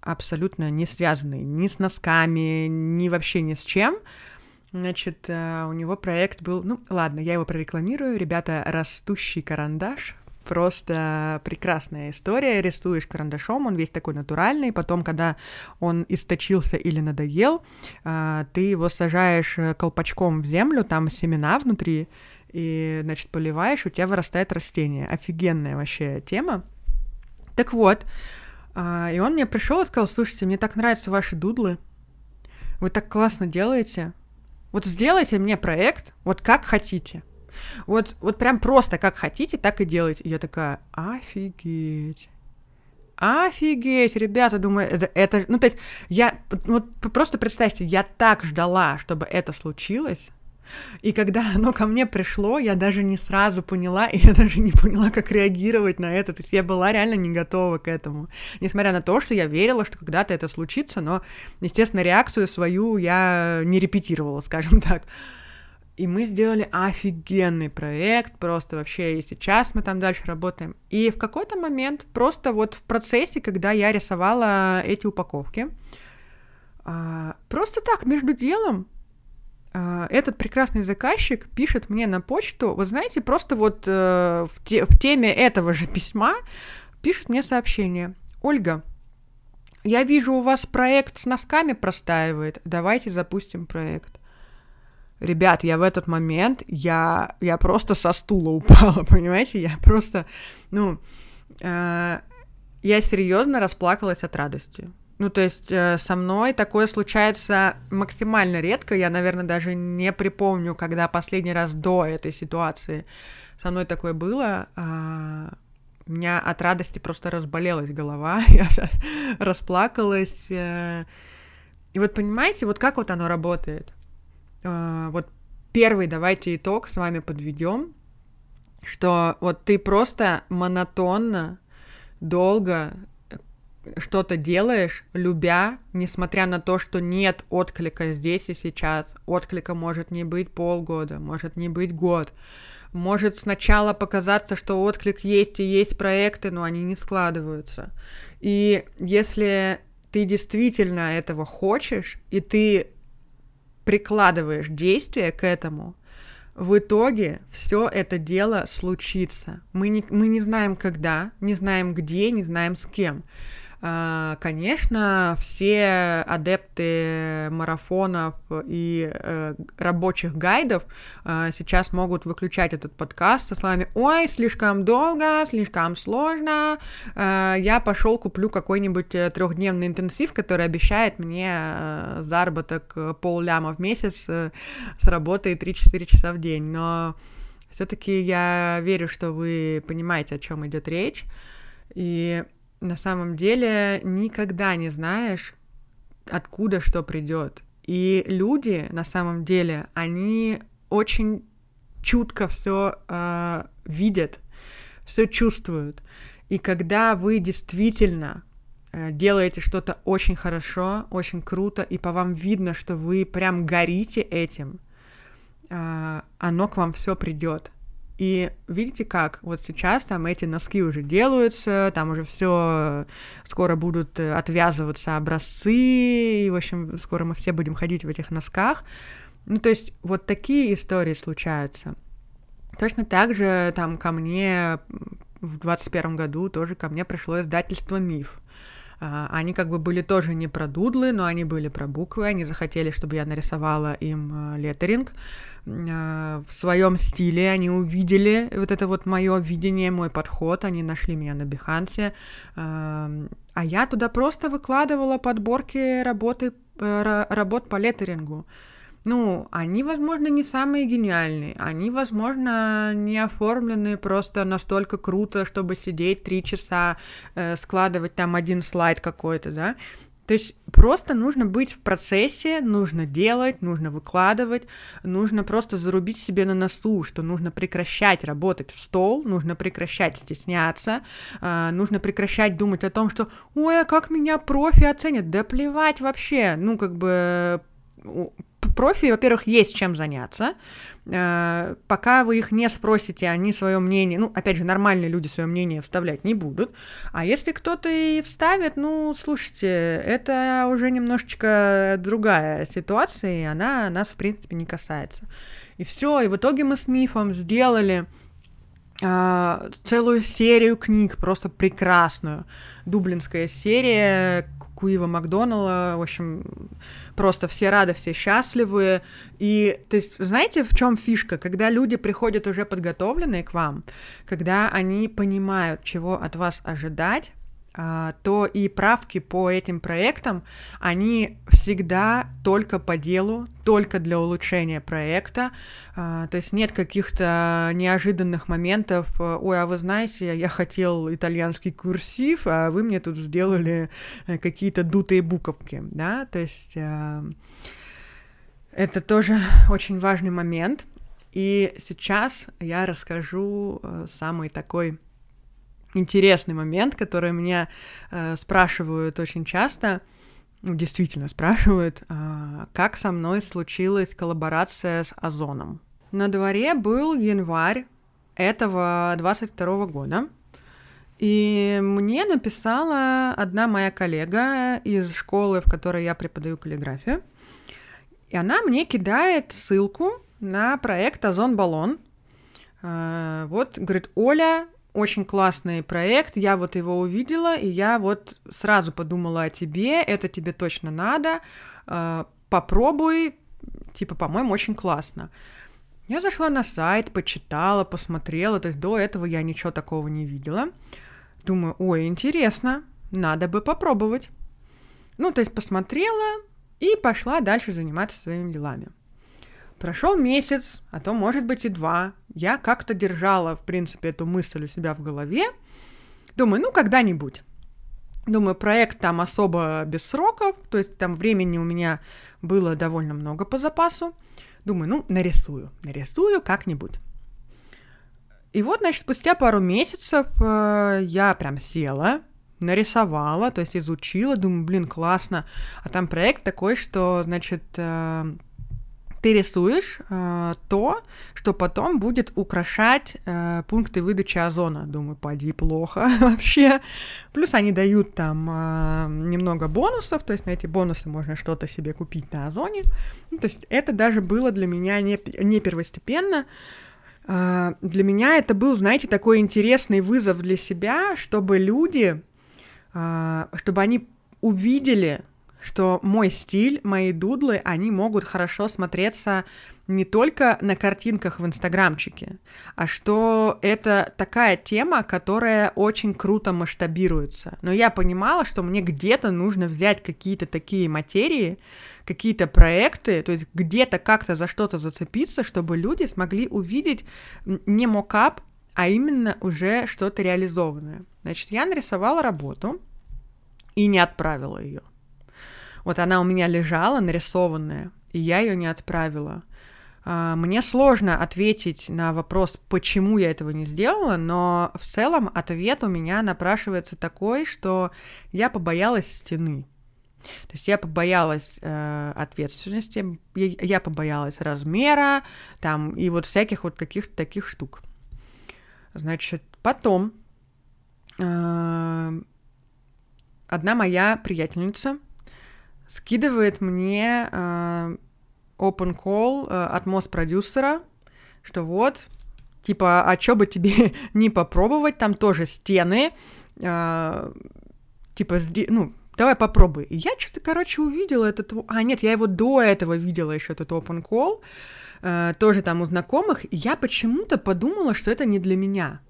абсолютно не связанный ни с носками, ни вообще ни с чем. Значит, э, у него проект был... Ну, ладно, я его прорекламирую. Ребята, растущий карандаш. Просто прекрасная история. Рисуешь карандашом, он весь такой натуральный. Потом, когда он источился или надоел, э, ты его сажаешь э, колпачком в землю, там семена внутри, и, значит, поливаешь, у тебя вырастает растение. Офигенная вообще тема. Так вот, и он мне пришел и сказал, слушайте, мне так нравятся ваши дудлы, вы так классно делаете, вот сделайте мне проект, вот как хотите. Вот, вот прям просто как хотите, так и делайте. И я такая, офигеть. Офигеть, ребята, думаю, это, это, ну, то есть, я, вот просто представьте, я так ждала, чтобы это случилось, и когда <laughs> оно ко мне пришло, я даже не сразу поняла, <laughs> и я даже не поняла, как реагировать на это. То есть я была реально не готова к этому. Несмотря на то, что я верила, что когда-то это случится, но, естественно, реакцию свою я не репетировала, <laughs> скажем так. И мы сделали офигенный проект, просто вообще и сейчас мы там дальше работаем. И в какой-то момент, просто вот в процессе, когда я рисовала эти упаковки, а, просто так, между делом, этот прекрасный заказчик пишет мне на почту, вы знаете, просто вот э, в теме этого же письма пишет мне сообщение. Ольга, я вижу, у вас проект с носками простаивает, давайте запустим проект. Ребят, я в этот момент, я, я просто со стула упала, <laughs> понимаете? Я просто, ну, э, я серьезно расплакалась от радости. Ну, то есть э, со мной такое случается максимально редко. Я, наверное, даже не припомню, когда последний раз до этой ситуации со мной такое было. Э, у меня от радости просто разболелась голова, <laughs> я расплакалась. Э, и вот понимаете, вот как вот оно работает? Э, вот первый давайте итог с вами подведем, что вот ты просто монотонно, долго что-то делаешь, любя, несмотря на то, что нет отклика здесь и сейчас. Отклика может не быть полгода, может не быть год. Может сначала показаться, что отклик есть и есть проекты, но они не складываются. И если ты действительно этого хочешь, и ты прикладываешь действия к этому, в итоге все это дело случится. Мы не, мы не знаем когда, не знаем где, не знаем с кем. А, конечно, все адепты марафонов и э, рабочих гайдов э, сейчас могут выключать этот подкаст со словами «Ой, слишком долго, слишком сложно, э, я пошел куплю какой-нибудь трехдневный интенсив, который обещает мне заработок полляма в месяц с работой 3-4 часа в день». Но все-таки я верю, что вы понимаете, о чем идет речь. И на самом деле никогда не знаешь, откуда что придет. И люди, на самом деле, они очень чутко все э, а, видят, все чувствуют. И когда вы действительно э, делаете что-то очень хорошо, очень круто, и по вам видно, что вы прям горите этим, э, оно к вам все придет. И видите как, вот сейчас там эти носки уже делаются, там уже все скоро будут э, отвязываться образцы, и, в общем, скоро мы все будем ходить в этих носках. Ну, то есть вот такие истории случаются. Точно так же там ко мне в 21 году тоже ко мне пришло издательство «Миф». А, они как бы были тоже не про дудлы, но они были про буквы, они захотели, чтобы я нарисовала им а, леттеринг. А, в своем стиле, они увидели вот это вот мое видение, мой подход, они нашли меня на Бихансе, а я туда просто выкладывала подборки работы, э, работ по леттерингу ну, они, возможно, не самые гениальные, они, возможно, не оформлены просто настолько круто, чтобы сидеть три часа, э, складывать там один слайд какой-то, да. То есть просто нужно быть в процессе, нужно делать, нужно выкладывать, нужно просто зарубить себе на носу, что нужно прекращать работать в стол, нужно прекращать стесняться, э, нужно прекращать думать о том, что «Ой, а как меня профи оценят?» Да плевать вообще, ну как бы профи, во-первых, есть чем заняться. Э, пока вы их не спросите, они свое мнение, ну, опять же, нормальные люди свое мнение вставлять не будут. А если кто-то и вставит, ну, слушайте, это уже немножечко другая ситуация, и она нас, в принципе, не касается. И все, и в итоге мы с Мифом сделали Uh, целую серию книг, просто прекрасную. Дублинская серия Куива Макдонала, в общем, просто все рады, все счастливы. И, то есть, знаете, в чем фишка? Когда люди приходят уже подготовленные к вам, когда они понимают, чего от вас ожидать, а, то и правки по этим проектам, они всегда только по делу, только для улучшения проекта. А, то есть нет каких-то неожиданных моментов. Ой, а вы знаете, я хотел итальянский курсив, а вы мне тут сделали э, какие-то дутые буковки, да, то есть а, это тоже <laughs> очень важный момент. И сейчас я расскажу э, самый такой интересный момент, который меня э, спрашивают очень часто, ну, действительно спрашивают, э, как со мной случилась коллаборация с Озоном. На дворе был январь этого 22 года, и мне написала одна моя коллега из школы, в которой я преподаю каллиграфию, и она мне кидает ссылку на проект Озон Баллон. Э, вот, говорит, Оля, очень классный проект, я вот его увидела, и я вот сразу подумала о тебе, это тебе точно надо, э, попробуй, типа, по-моему, очень классно. Я зашла на сайт, почитала, посмотрела, то есть до этого я ничего такого не видела. Думаю, ой, интересно, надо бы попробовать. Ну, то есть посмотрела и пошла дальше заниматься своими делами. Прошел месяц, а то, может быть, и два. Я как-то держала, в принципе, эту мысль у себя в голове. Думаю, ну, когда-нибудь. Думаю, проект там особо без сроков, то есть там времени у меня было довольно много по запасу. Думаю, ну, нарисую, нарисую как-нибудь. И вот, значит, спустя пару месяцев э, я прям села, нарисовала, то есть изучила, думаю, блин, классно. А там проект такой, что, значит, э, ты рисуешь э, то, что потом будет украшать э, пункты выдачи озона. Думаю, поди плохо <laughs> вообще. Плюс они дают там э, немного бонусов, то есть на эти бонусы можно что-то себе купить на озоне. Ну, то есть это даже было для меня не, не первостепенно. Э, для меня это был, знаете, такой интересный вызов для себя, чтобы люди, э, чтобы они увидели что мой стиль, мои дудлы, они могут хорошо смотреться не только на картинках в инстаграмчике, а что это такая тема, которая очень круто масштабируется. Но я понимала, что мне где-то нужно взять какие-то такие материи, какие-то проекты, то есть где-то как-то за что-то зацепиться, чтобы люди смогли увидеть не мокап, а именно уже что-то реализованное. Значит, я нарисовала работу и не отправила ее. Вот она у меня лежала, нарисованная, и я ее не отправила. А, мне сложно ответить на вопрос, почему я этого не сделала, но в целом ответ у меня напрашивается такой, что я побоялась стены. То есть я побоялась э, ответственности, я, побоялась размера, там, и вот всяких вот каких-то таких штук. Значит, потом э, одна моя приятельница скидывает мне э, open call э, от мост-продюсера, что вот, типа, а чё бы тебе <laughs> не попробовать, там тоже стены, э, типа, ну, давай попробуй. И я что-то, короче, увидела этот... А, нет, я его до этого видела еще этот open call, э, тоже там у знакомых, и я почему-то подумала, что это не для меня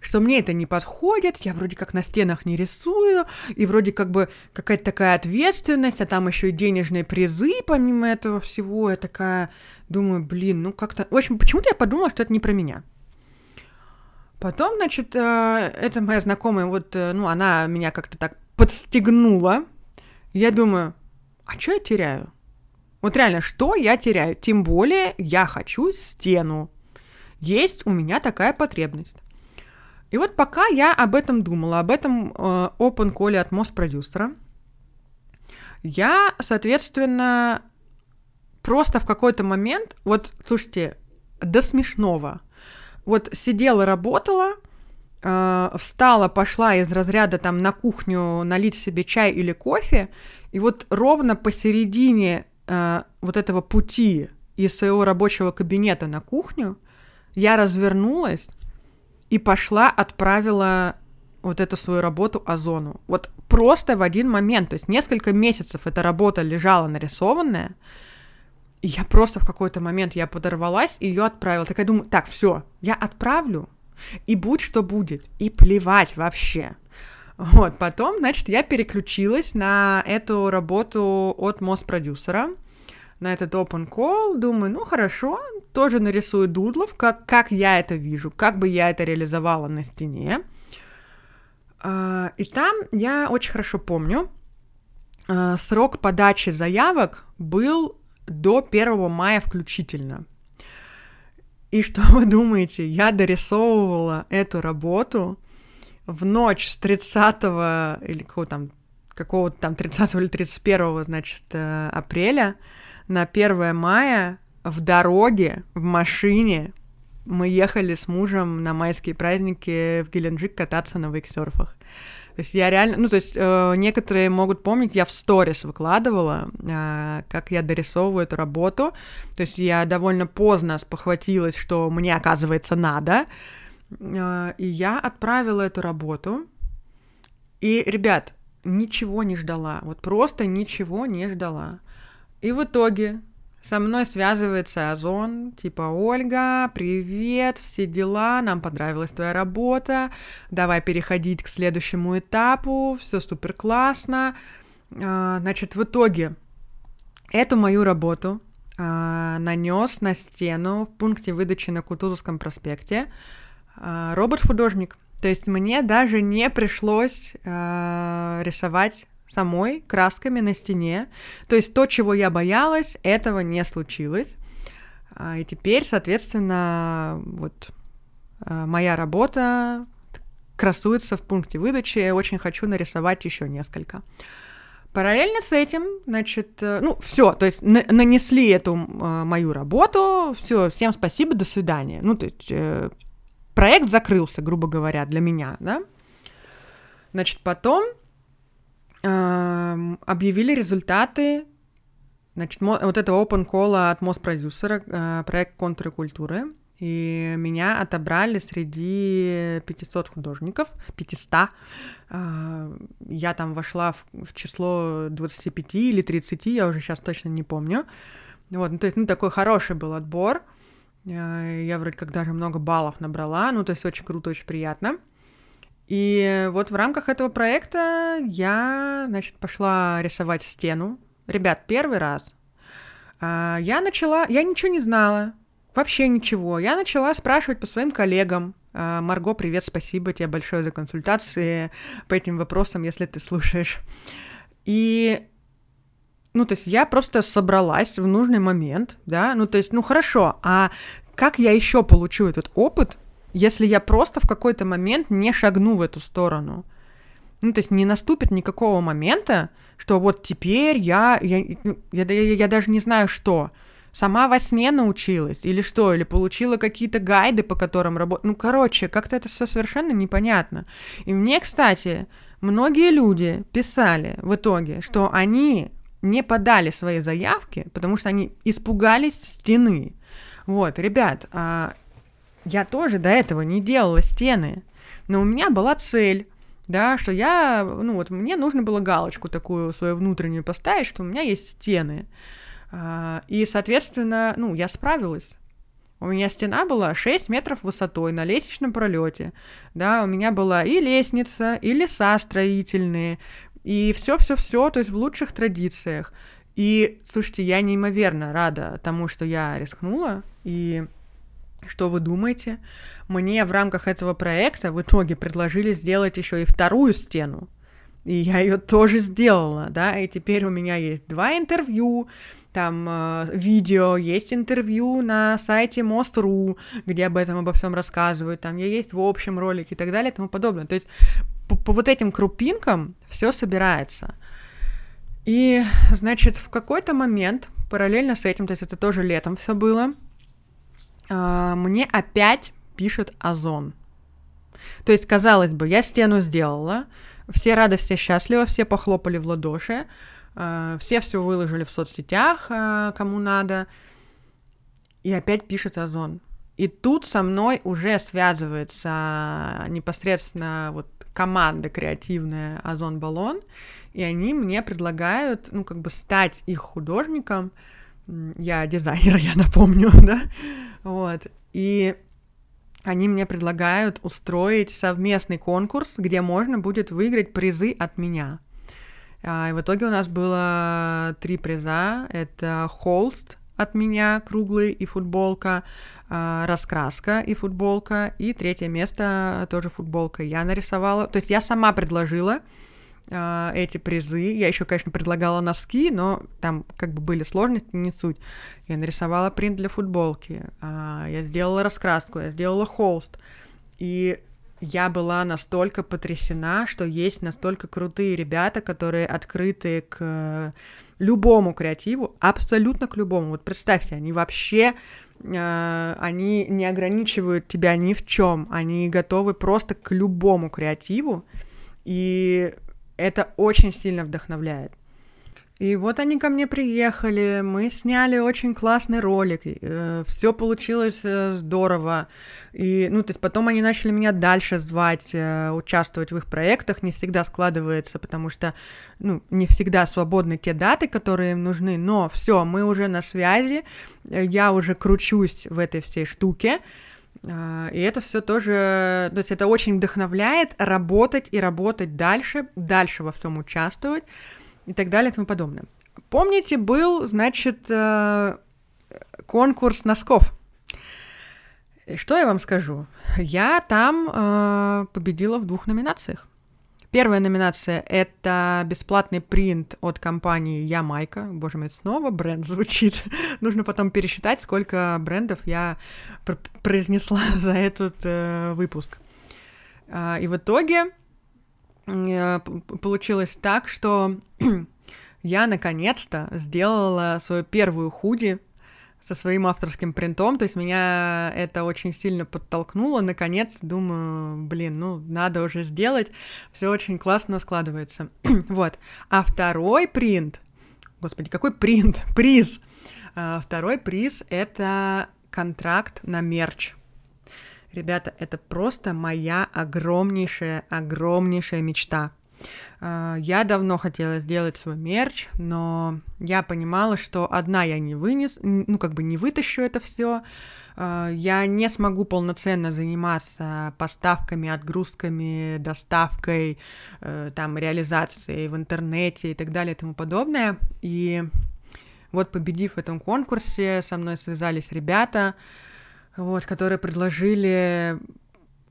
что мне это не подходит, я вроде как на стенах не рисую, и вроде как бы какая-то такая ответственность, а там еще и денежные призы помимо этого всего, я такая думаю, блин, ну как-то... В общем, почему-то я подумала, что это не про меня. Потом, значит, э, эта моя знакомая, вот, э, ну, она меня как-то так подстегнула. Я думаю, а что я теряю? Вот реально, что я теряю? Тем более я хочу стену. Есть у меня такая потребность. И вот пока я об этом думала, об этом э, open call от мост продюсера, я, соответственно, просто в какой-то момент, вот, слушайте, до смешного, вот сидела, работала, э, встала, пошла из разряда там на кухню налить себе чай или кофе, и вот ровно посередине э, вот этого пути из своего рабочего кабинета на кухню я развернулась и пошла, отправила вот эту свою работу Озону. Вот просто в один момент, то есть несколько месяцев эта работа лежала нарисованная, и я просто в какой-то момент я подорвалась и ее отправила. Так я думаю, так, все, я отправлю, и будь что будет, и плевать вообще. Вот, потом, значит, я переключилась на эту работу от Мост-продюсера, на этот open call, думаю, ну хорошо, тоже нарисую дудлов, как, как я это вижу, как бы я это реализовала на стене. А, и там я очень хорошо помню, а, срок подачи заявок был до 1 мая включительно. И что <laughs> вы думаете, я дорисовывала эту работу в ночь с 30 или какого там какого-то там 30 или 31, значит, э, апреля на 1 мая в дороге, в машине мы ехали с мужем на майские праздники в Геленджик кататься на вейксерфах. То есть я реально, ну то есть э, некоторые могут помнить, я в сторис выкладывала, э, как я дорисовываю эту работу. То есть я довольно поздно спохватилась, что мне оказывается надо, э, и я отправила эту работу. И, ребят, ничего не ждала, вот просто ничего не ждала. И в итоге со мной связывается Озон, типа, Ольга, привет, все дела, нам понравилась твоя работа, давай переходить к следующему этапу, все супер классно. А, значит, в итоге эту мою работу а, нанес на стену в пункте выдачи на Кутузовском проспекте а, робот-художник. То есть мне даже не пришлось рисовать самой красками на стене. То есть то, чего я боялась, этого не случилось. А, и теперь, соответственно, вот а, моя работа красуется в пункте выдачи. Очень хочу нарисовать еще несколько. Параллельно с этим, значит, э, ну, все, то есть на- нанесли эту э, мою работу, все, всем спасибо, до свидания. Ну, то есть э, проект закрылся, грубо говоря, для меня, да. Значит, потом объявили результаты, значит, вот этого open call от Моспродюсера, э, проект контуры культуры. И меня отобрали среди 500 художников, 500. А, я там вошла в, число 25 или 30, я уже сейчас точно не помню. Вот, ну, то есть, ну, такой хороший был отбор. А, я вроде как даже много баллов набрала, ну, то есть очень круто, очень приятно. И вот в рамках этого проекта я, значит, пошла рисовать стену. Ребят, первый раз. А, я начала, я ничего не знала, Вообще ничего. Я начала спрашивать по своим коллегам. А, Марго, привет, спасибо тебе большое за консультации по этим вопросам, если ты слушаешь. И ну, то есть я просто собралась в нужный момент, да, ну, то есть, ну, хорошо, а как я еще получу этот опыт, если я просто в какой-то момент не шагну в эту сторону? Ну, то есть не наступит никакого момента, что вот теперь я, я, ну, я, я, я даже не знаю что, сама во сне научилась или что, или получила какие-то гайды, по которым работать. Ну, короче, как-то это все совершенно непонятно. И мне, кстати, многие люди писали в итоге, что они не подали свои заявки, потому что они испугались стены. Вот, ребят, а я тоже до этого не делала стены, но у меня была цель да, что я, ну вот мне нужно было галочку такую свою внутреннюю поставить, что у меня есть стены. А, и, соответственно, ну, я справилась. У меня стена была 6 метров высотой на лестничном пролете. Да, у меня была и лестница, и леса строительные, и все-все-все, то есть в лучших традициях. И, слушайте, я неимоверно рада тому, что я рискнула. И что вы думаете? Мне в рамках этого проекта в итоге предложили сделать еще и вторую стену. И я ее тоже сделала, да, и теперь у меня есть два интервью, там э, видео, есть интервью на сайте Мост.ру, где об этом обо всем рассказывают, там я есть в общем ролике и так далее и тому подобное. То есть по, по вот этим крупинкам все собирается. И, значит, в какой-то момент, параллельно с этим, то есть это тоже летом все было, мне опять пишет Озон. То есть, казалось бы, я стену сделала, все рады, все счастливы, все похлопали в ладоши, Э, все все выложили в соцсетях, э, кому надо. И опять пишет Озон. И тут со мной уже связывается непосредственно вот команда креативная Озон Баллон, и они мне предлагают, ну, как бы стать их художником. Я дизайнер, <laughs> я напомню, да? Вот. И они мне предлагают устроить совместный конкурс, где можно будет выиграть призы от меня. А, и в итоге у нас было три приза. Это холст от меня, круглый и футболка, а, раскраска и футболка, и третье место тоже футболка. Я нарисовала, то есть я сама предложила а, эти призы. Я еще, конечно, предлагала носки, но там как бы были сложности, не суть. Я нарисовала принт для футболки, я сделала раскраску, я сделала холст. И я была настолько потрясена, что есть настолько крутые ребята, которые открыты к любому креативу, абсолютно к любому. Вот представьте, они вообще э, они не ограничивают тебя ни в чем, они готовы просто к любому креативу, и это очень сильно вдохновляет. И вот они ко мне приехали, мы сняли очень классный ролик, э, все получилось э, здорово. И, ну, то есть потом они начали меня дальше звать, э, участвовать в их проектах, не всегда складывается, потому что, ну, не всегда свободны те даты, которые им нужны, но все, мы уже на связи, я уже кручусь в этой всей штуке, и это все тоже, то есть это очень вдохновляет работать и работать дальше, дальше во всем участвовать и так далее и тому подобное. Помните, был, значит, э, конкурс носков. Что я вам скажу? Я там э, победила в двух номинациях. Первая номинация — это бесплатный принт от компании Ямайка. Боже мой, снова бренд звучит. <laughs> Нужно потом пересчитать, сколько брендов я пр- произнесла <laughs> за этот э, выпуск. Э, и в итоге э, получилось так, что <clears throat> я наконец-то сделала свою первую худи со своим авторским принтом, то есть меня это очень сильно подтолкнуло. Наконец, думаю, блин, ну надо уже сделать, все очень классно складывается. <clears throat> вот. А второй принт, господи, какой принт, <laughs> приз. А, второй приз это контракт на мерч. Ребята, это просто моя огромнейшая, огромнейшая мечта. А, я давно хотела сделать свой мерч, но я понимала, что одна я не вынес, ну как бы не вытащу это все. А, я не смогу полноценно заниматься поставками, отгрузками, доставкой, э, там реализацией в интернете и так далее и тому подобное. И вот победив в этом конкурсе, со мной связались ребята, вот, которые предложили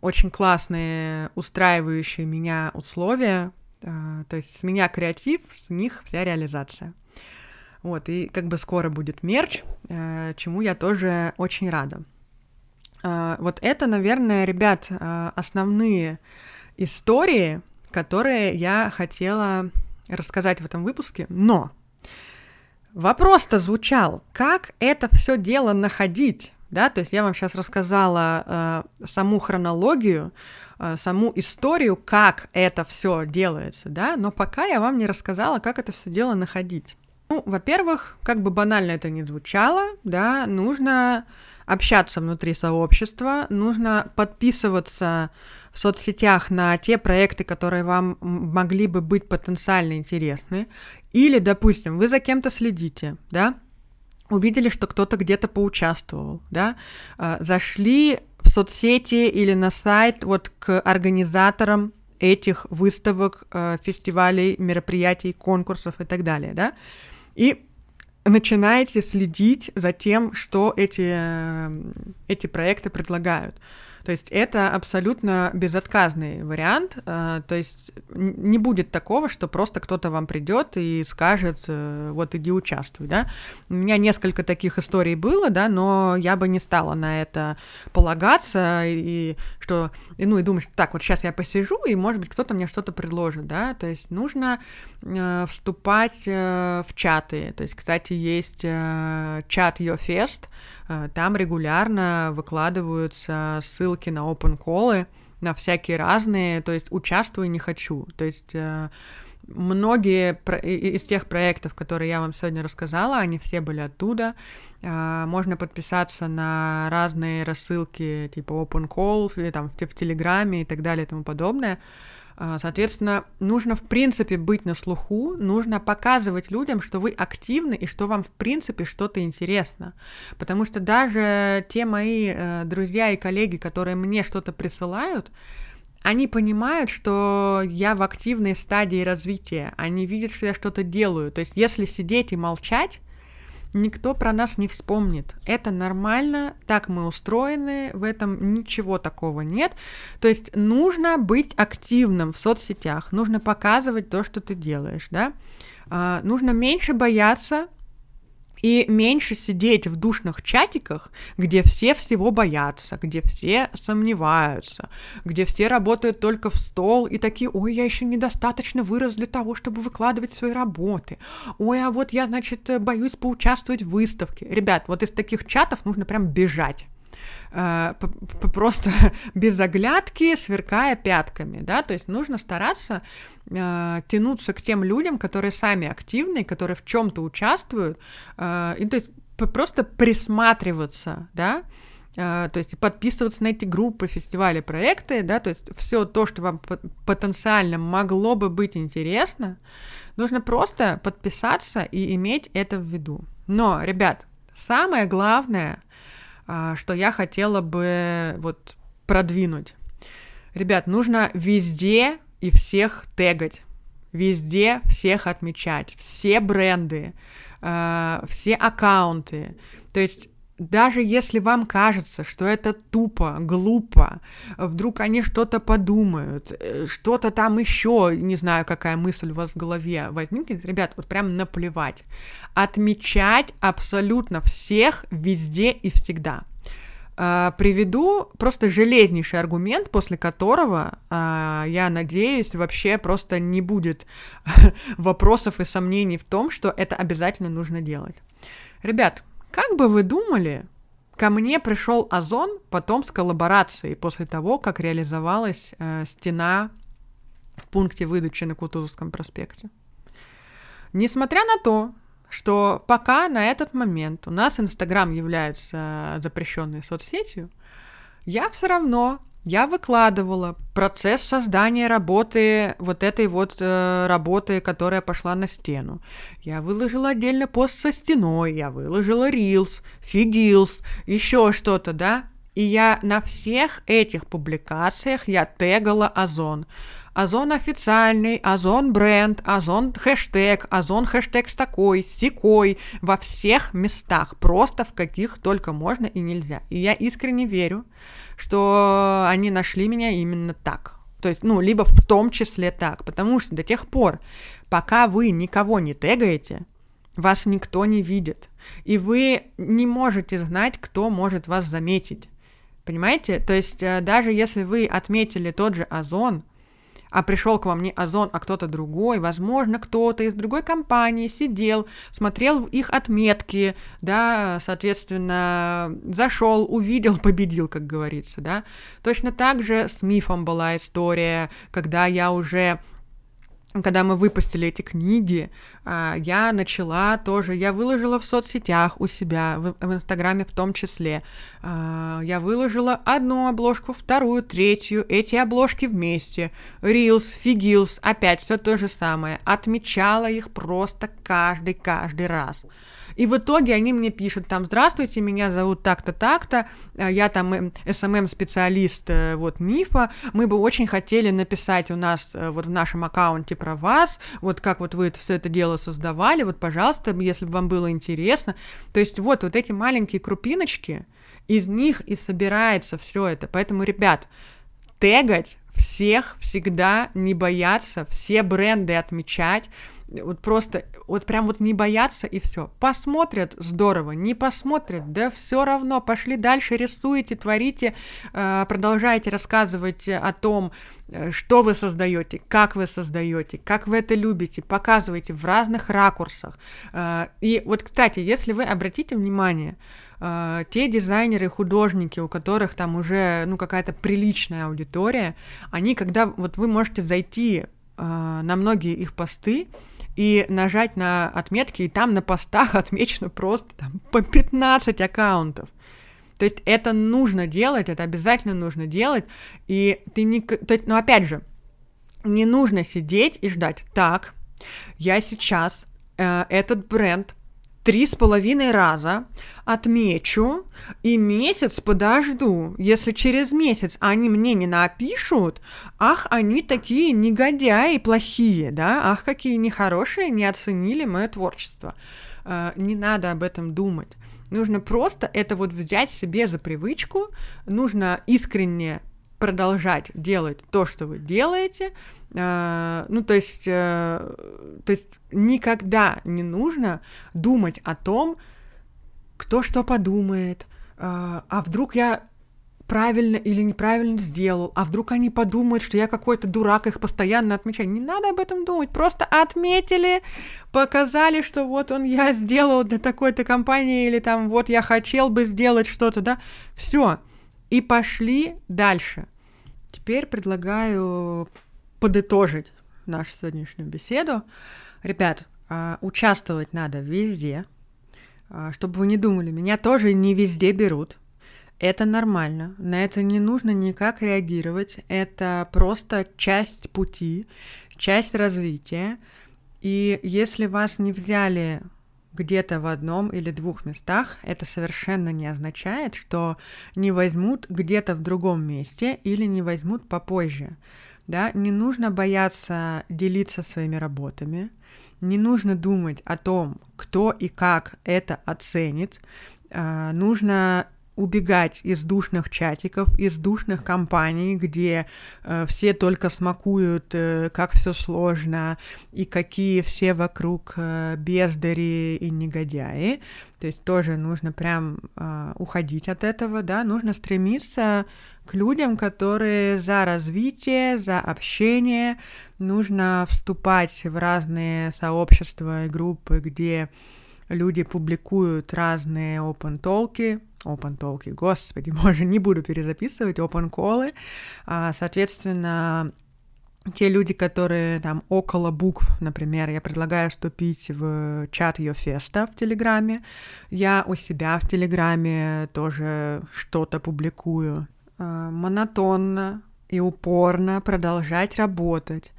очень классные, устраивающие меня условия то есть с меня креатив, с них вся реализация. Вот, и как бы скоро будет мерч, э, чему я тоже очень рада. А, вот это, наверное, ребят, а, основные истории, которые я хотела рассказать в этом выпуске, но вопрос-то звучал, как это все дело находить? Да, то есть я вам сейчас рассказала э, саму хронологию, Э, саму историю, как это все делается, да, но пока я вам не рассказала, как это все дело находить. Ну, во-первых, как бы банально это ни звучало, да, нужно общаться внутри сообщества, нужно подписываться в соцсетях на те проекты, которые вам могли бы быть потенциально интересны, или, допустим, вы за кем-то следите, да, увидели, что кто-то где-то поучаствовал, да, э, зашли в соцсети или на сайт вот к организаторам этих выставок, э, фестивалей, мероприятий, конкурсов и так далее, да, и начинаете следить за тем, что эти, эти проекты предлагают. То есть это абсолютно безотказный вариант. Э, то есть не будет такого, что просто кто-то вам придет и скажет, э, вот иди участвуй, да. У меня несколько таких историй было, да, но я бы не стала на это полагаться и что, ну и думать, так, вот сейчас я посижу и, может быть, кто-то мне что-то предложит, да. То есть нужно э, вступать в чаты. То есть, кстати, есть чат Your Fest, там регулярно выкладываются ссылки ссылки на open колы, на всякие разные, то есть участвую не хочу. То есть э, многие из тех проектов, которые я вам сегодня рассказала, они все были оттуда. Э, можно подписаться на разные рассылки типа open call, или там в, Телеграме и так далее и тому подобное. А, соответственно, нужно в принципе быть на слуху, нужно показывать людям, что вы активны и что вам в принципе что-то интересно. Потому что даже те мои э, друзья и коллеги, которые мне что-то присылают, они понимают, что я в активной стадии развития, они видят, что я что-то делаю. То есть если сидеть и молчать, никто про нас не вспомнит. Это нормально, так мы устроены, в этом ничего такого нет. То есть нужно быть активным в соцсетях, нужно показывать то, что ты делаешь, да. А, нужно меньше бояться и меньше сидеть в душных чатиках, где все всего боятся, где все сомневаются, где все работают только в стол и такие, ой, я еще недостаточно вырос для того, чтобы выкладывать свои работы. Ой, а вот я, значит, боюсь поучаствовать в выставке. Ребят, вот из таких чатов нужно прям бежать. Э, просто <laughs> без оглядки, сверкая пятками, да, то есть нужно стараться э, тянуться к тем людям, которые сами активны, которые в чем-то участвуют, э, и то есть просто присматриваться, да, то есть подписываться на эти группы, фестивали, проекты, да, то есть все то, что вам потенциально могло бы быть интересно, нужно просто подписаться и иметь это в виду. Но, ребят, самое главное — что я хотела бы вот продвинуть. Ребят, нужно везде и всех тегать, везде всех отмечать, все бренды, а, все аккаунты. То есть даже если вам кажется, что это тупо, глупо, вдруг они что-то подумают, э, что-то там еще, не знаю, какая мысль у вас в голове возникнет, ребят, вот прям наплевать. Отмечать абсолютно всех везде и всегда. э, приведу просто железнейший аргумент, после которого, э, я надеюсь, вообще просто не будет <laughs> вопросов и сомнений в том, что это обязательно нужно делать. Ребят, как бы вы думали, ко мне пришел Озон потом с коллаборацией после того, как реализовалась э, стена в пункте выдачи на Кутузовском проспекте? Несмотря на то, что пока на этот момент у нас Инстаграм является запрещенной соцсетью, я все равно я выкладывала процесс создания работы, вот этой вот э, работы, которая пошла на стену. Я выложила отдельно пост со стеной, я выложила Reels, Фигилс, еще что-то, да? И я на всех этих публикациях я тегала Озон. Озон официальный, Озон бренд, Озон хэштег, Озон хэштег с такой, секой, во всех местах, просто в каких только можно и нельзя. И я искренне верю, что они нашли меня именно так. То есть, ну, либо в том числе так, потому что до тех пор, пока вы никого не тегаете, вас никто не видит, и вы не можете знать, кто может вас заметить. Понимаете? То есть э, даже если вы отметили тот же озон, а пришел к вам не Озон, а кто-то другой, возможно, кто-то из другой компании сидел, смотрел их отметки, да, соответственно, зашел, увидел, <laughs> победил, как говорится, да. Точно так же с мифом была история, когда я уже когда мы выпустили эти книги, а, я начала тоже, я выложила в соцсетях у себя, в, Инстаграме в том числе, а, я выложила одну обложку, вторую, третью, эти обложки вместе, Reels, Figils, опять все то же самое, отмечала их просто каждый, каждый раз. И в итоге они мне пишут там, здравствуйте, меня зовут так-то, так-то, э, я там SMM-специалист эм эм э, вот МИФа, мы бы очень хотели написать у нас э, вот в нашем аккаунте про вас, вот как вот вы все это дело создавали, вот, пожалуйста, если бы вам было интересно. То есть вот, вот эти маленькие крупиночки, из них и собирается все это. Поэтому, ребят, тегать всех всегда не бояться, все бренды отмечать, вот просто, вот прям вот не бояться и все. Посмотрят, здорово, не посмотрят, да все равно, пошли дальше, рисуете, творите, э, продолжайте рассказывать о том, э, что вы создаете, как вы создаете, как вы это любите, показывайте в разных ракурсах. Э, и вот, кстати, если вы обратите внимание, те дизайнеры, художники, у которых там уже, ну, какая-то приличная аудитория, они, когда вот вы можете зайти на многие их посты, и нажать на отметки, и там на постах <laughs> отмечено просто там, по 15 аккаунтов. То есть это нужно делать, это обязательно нужно делать, и ты не... То есть, но опять же, не нужно сидеть и ждать. Так, я сейчас э, этот бренд три с половиной раза отмечу и месяц подожду. Если через месяц они мне не напишут, ах, они такие негодяи плохие, да, ах, какие нехорошие, не оценили мое творчество. Э, не надо об этом думать. Нужно просто это вот взять себе за привычку, нужно искренне продолжать делать то, что вы делаете, Uh, ну, то есть, uh, то есть никогда не нужно думать о том, кто что подумает, uh, а вдруг я правильно или неправильно сделал, а вдруг они подумают, что я какой-то дурак, их постоянно отмечаю. Не надо об этом думать, просто отметили, показали, что вот он я сделал для такой-то компании, или там вот я хотел бы сделать что-то, да, все, и пошли дальше. Теперь предлагаю подытожить нашу сегодняшнюю беседу. Ребят, а, участвовать надо везде, а, чтобы вы не думали, меня тоже не везде берут. Это нормально, на это не нужно никак реагировать, это просто часть пути, часть развития. И если вас не взяли где-то в одном или двух местах, это совершенно не означает, что не возьмут где-то в другом месте или не возьмут попозже. Да, не нужно бояться делиться своими работами, не нужно думать о том, кто и как это оценит, а, нужно убегать из душных чатиков, из душных компаний, где э, все только смакуют, э, как все сложно и какие все вокруг э, бездари и негодяи. То есть тоже нужно прям э, уходить от этого, да, нужно стремиться к людям, которые за развитие, за общение, нужно вступать в разные сообщества и группы, где люди публикуют разные open толки, open толки, господи <laughs> боже, не буду перезаписывать, open колы, а, соответственно, те люди, которые там около букв, например, я предлагаю вступить в чат Йофеста в Телеграме, я у себя в Телеграме тоже что-то публикую, а, монотонно и упорно продолжать работать,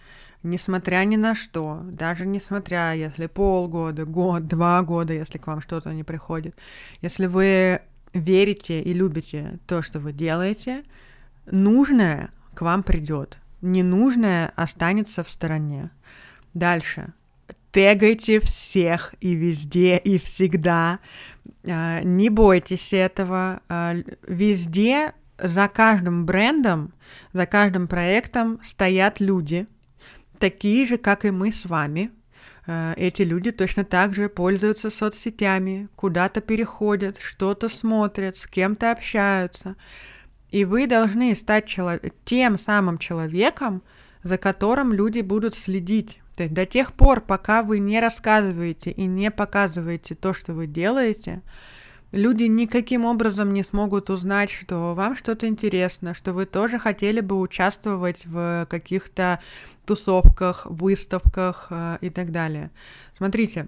несмотря ни на что, даже несмотря, если полгода, год, два года, если к вам что-то не приходит, если вы верите и любите то, что вы делаете, нужное к вам придет, ненужное останется в стороне. Дальше. Тегайте всех и везде, и всегда. А, не бойтесь этого. А, везде за каждым брендом, за каждым проектом стоят люди, такие же, как и мы с вами. Э, эти люди точно так же пользуются соцсетями, куда-то переходят, что-то смотрят, с кем-то общаются. И вы должны стать челов... тем самым человеком, за которым люди будут следить. То есть до тех пор, пока вы не рассказываете и не показываете то, что вы делаете, люди никаким образом не смогут узнать, что вам что-то интересно, что вы тоже хотели бы участвовать в каких-то тусовках, выставках э, и так далее. Смотрите,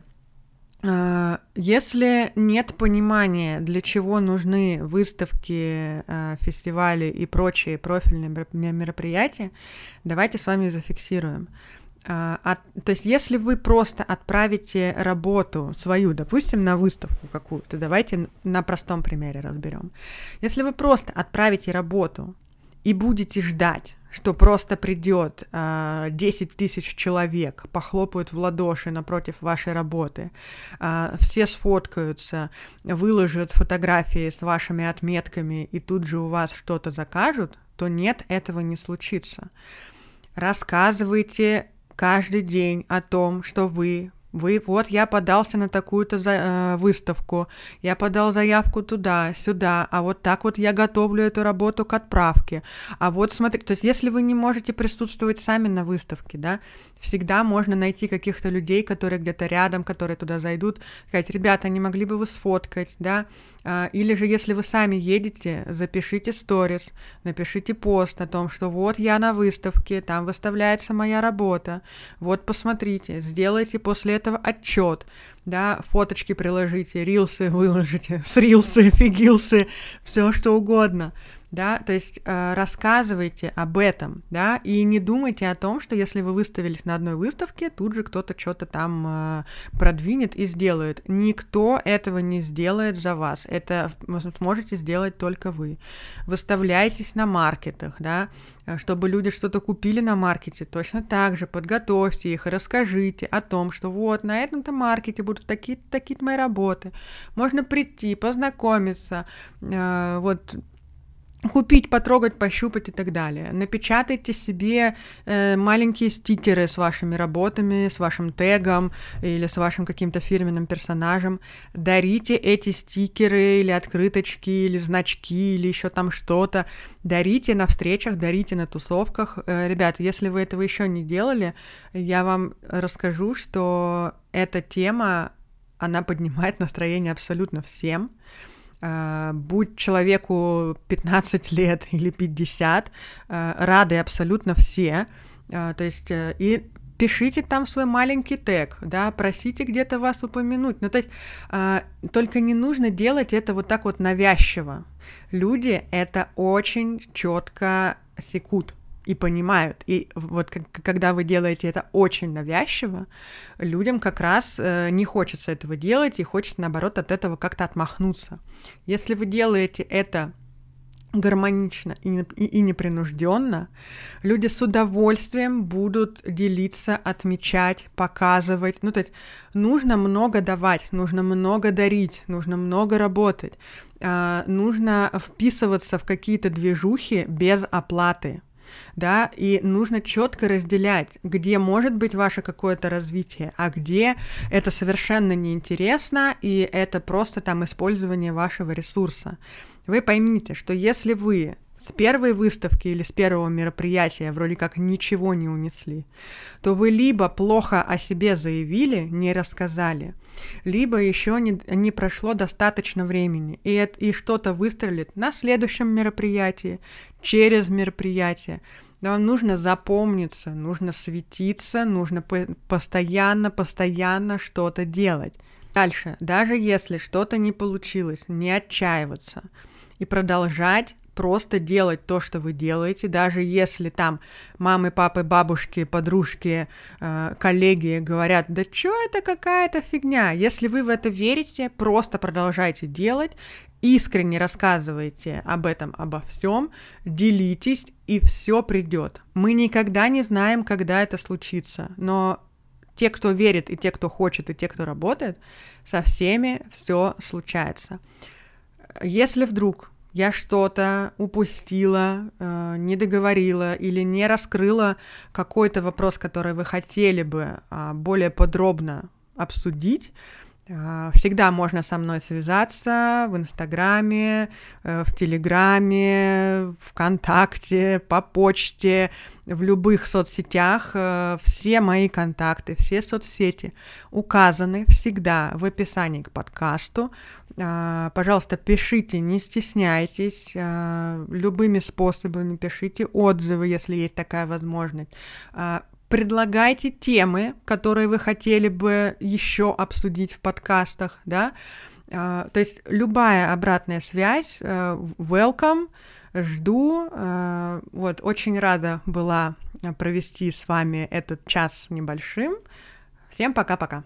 э, если нет понимания, для чего нужны выставки, э, фестивали и прочие профильные мероприятия, давайте с вами зафиксируем. От, то есть, если вы просто отправите работу свою, допустим, на выставку какую-то, давайте на простом примере разберем. Если вы просто отправите работу и будете ждать, что просто придет э, а, 10 тысяч человек, похлопают в ладоши напротив вашей работы, э, все сфоткаются, выложат фотографии с вашими отметками и тут же у вас что-то закажут, то нет, этого не случится. Рассказывайте каждый день о том, что вы вы, вот я подался на такую-то за, э, выставку, я подал заявку туда, сюда, а вот так вот я готовлю эту работу к отправке. А вот смотри, то есть если вы не можете присутствовать сами на выставке, да, всегда можно найти каких-то людей, которые где-то рядом, которые туда зайдут, сказать, ребята, не могли бы вы сфоткать, да, а, или же если вы сами едете, запишите сторис, напишите пост о том, что вот я на выставке, там выставляется моя работа, вот посмотрите, сделайте после этого отчет, да, фоточки приложите, рилсы выложите, <laughs> с рилсы, фигилсы, все что угодно да, то есть э, рассказывайте об этом, да, и не думайте о том, что если вы выставились на одной выставке, тут же кто-то что-то там э, продвинет и сделает. Никто этого не сделает за вас, это сможете сделать только вы. Выставляйтесь на маркетах, да, э, чтобы люди что-то купили на маркете, точно так же подготовьте их, расскажите о том, что вот на этом-то маркете будут такие-то такие мои работы. Можно прийти, познакомиться, э, вот купить, потрогать, пощупать и так далее. Напечатайте себе э, маленькие стикеры с вашими работами, с вашим тегом или с вашим каким-то фирменным персонажем. Дарите эти стикеры или открыточки, или значки, или еще там что-то. Дарите на встречах, дарите на тусовках. Э, ребят, если вы этого еще не делали, я вам расскажу, что эта тема, она поднимает настроение абсолютно всем. Э, будь человеку 15 лет <laughs> или 50, э, рады абсолютно все. Э, то есть и пишите там свой маленький тег, да, просите где-то вас упомянуть. Ну, то есть только не нужно делать это вот так вот навязчиво. Люди это очень четко секут и понимают. И вот когда вы делаете это очень навязчиво, людям как раз э, не хочется этого делать, и хочется, наоборот, от этого как-то отмахнуться. Если вы делаете это гармонично и, и, и непринужденно, люди с удовольствием будут делиться, отмечать, показывать. Ну, то есть нужно много давать, нужно много дарить, нужно много работать, э, нужно вписываться в какие-то движухи без оплаты да, и нужно четко разделять, где может быть ваше какое-то развитие, а где это совершенно неинтересно, и это просто там использование вашего ресурса. Вы поймите, что если вы с первой выставки или с первого мероприятия вроде как ничего не унесли, то вы либо плохо о себе заявили, не рассказали, либо еще не, не прошло достаточно времени, и, это, и что-то выстрелит на следующем мероприятии, через мероприятие. Вам нужно запомниться, нужно светиться, нужно постоянно, постоянно что-то делать. Дальше, даже если что-то не получилось, не отчаиваться и продолжать просто делать то, что вы делаете, даже если там мамы, папы, бабушки, подружки, э, коллеги говорят, да что это какая-то фигня, если вы в это верите, просто продолжайте делать, искренне рассказывайте об этом, обо всем, делитесь, и все придет. Мы никогда не знаем, когда это случится, но те, кто верит, и те, кто хочет, и те, кто работает, со всеми все случается. Если вдруг я что-то упустила, э, не договорила или не раскрыла какой-то вопрос, который вы хотели бы э, более подробно обсудить, Всегда можно со мной связаться в Инстаграме, э, в Телеграме, ВКонтакте, по почте, в любых соцсетях. Э, все мои контакты, все соцсети указаны всегда в описании к подкасту. А, пожалуйста, пишите, не стесняйтесь, а, любыми способами пишите отзывы, если есть такая возможность. А, предлагайте темы, которые вы хотели бы еще обсудить в подкастах, да. То есть любая обратная связь, welcome, жду. Вот, очень рада была провести с вами этот час небольшим. Всем пока-пока.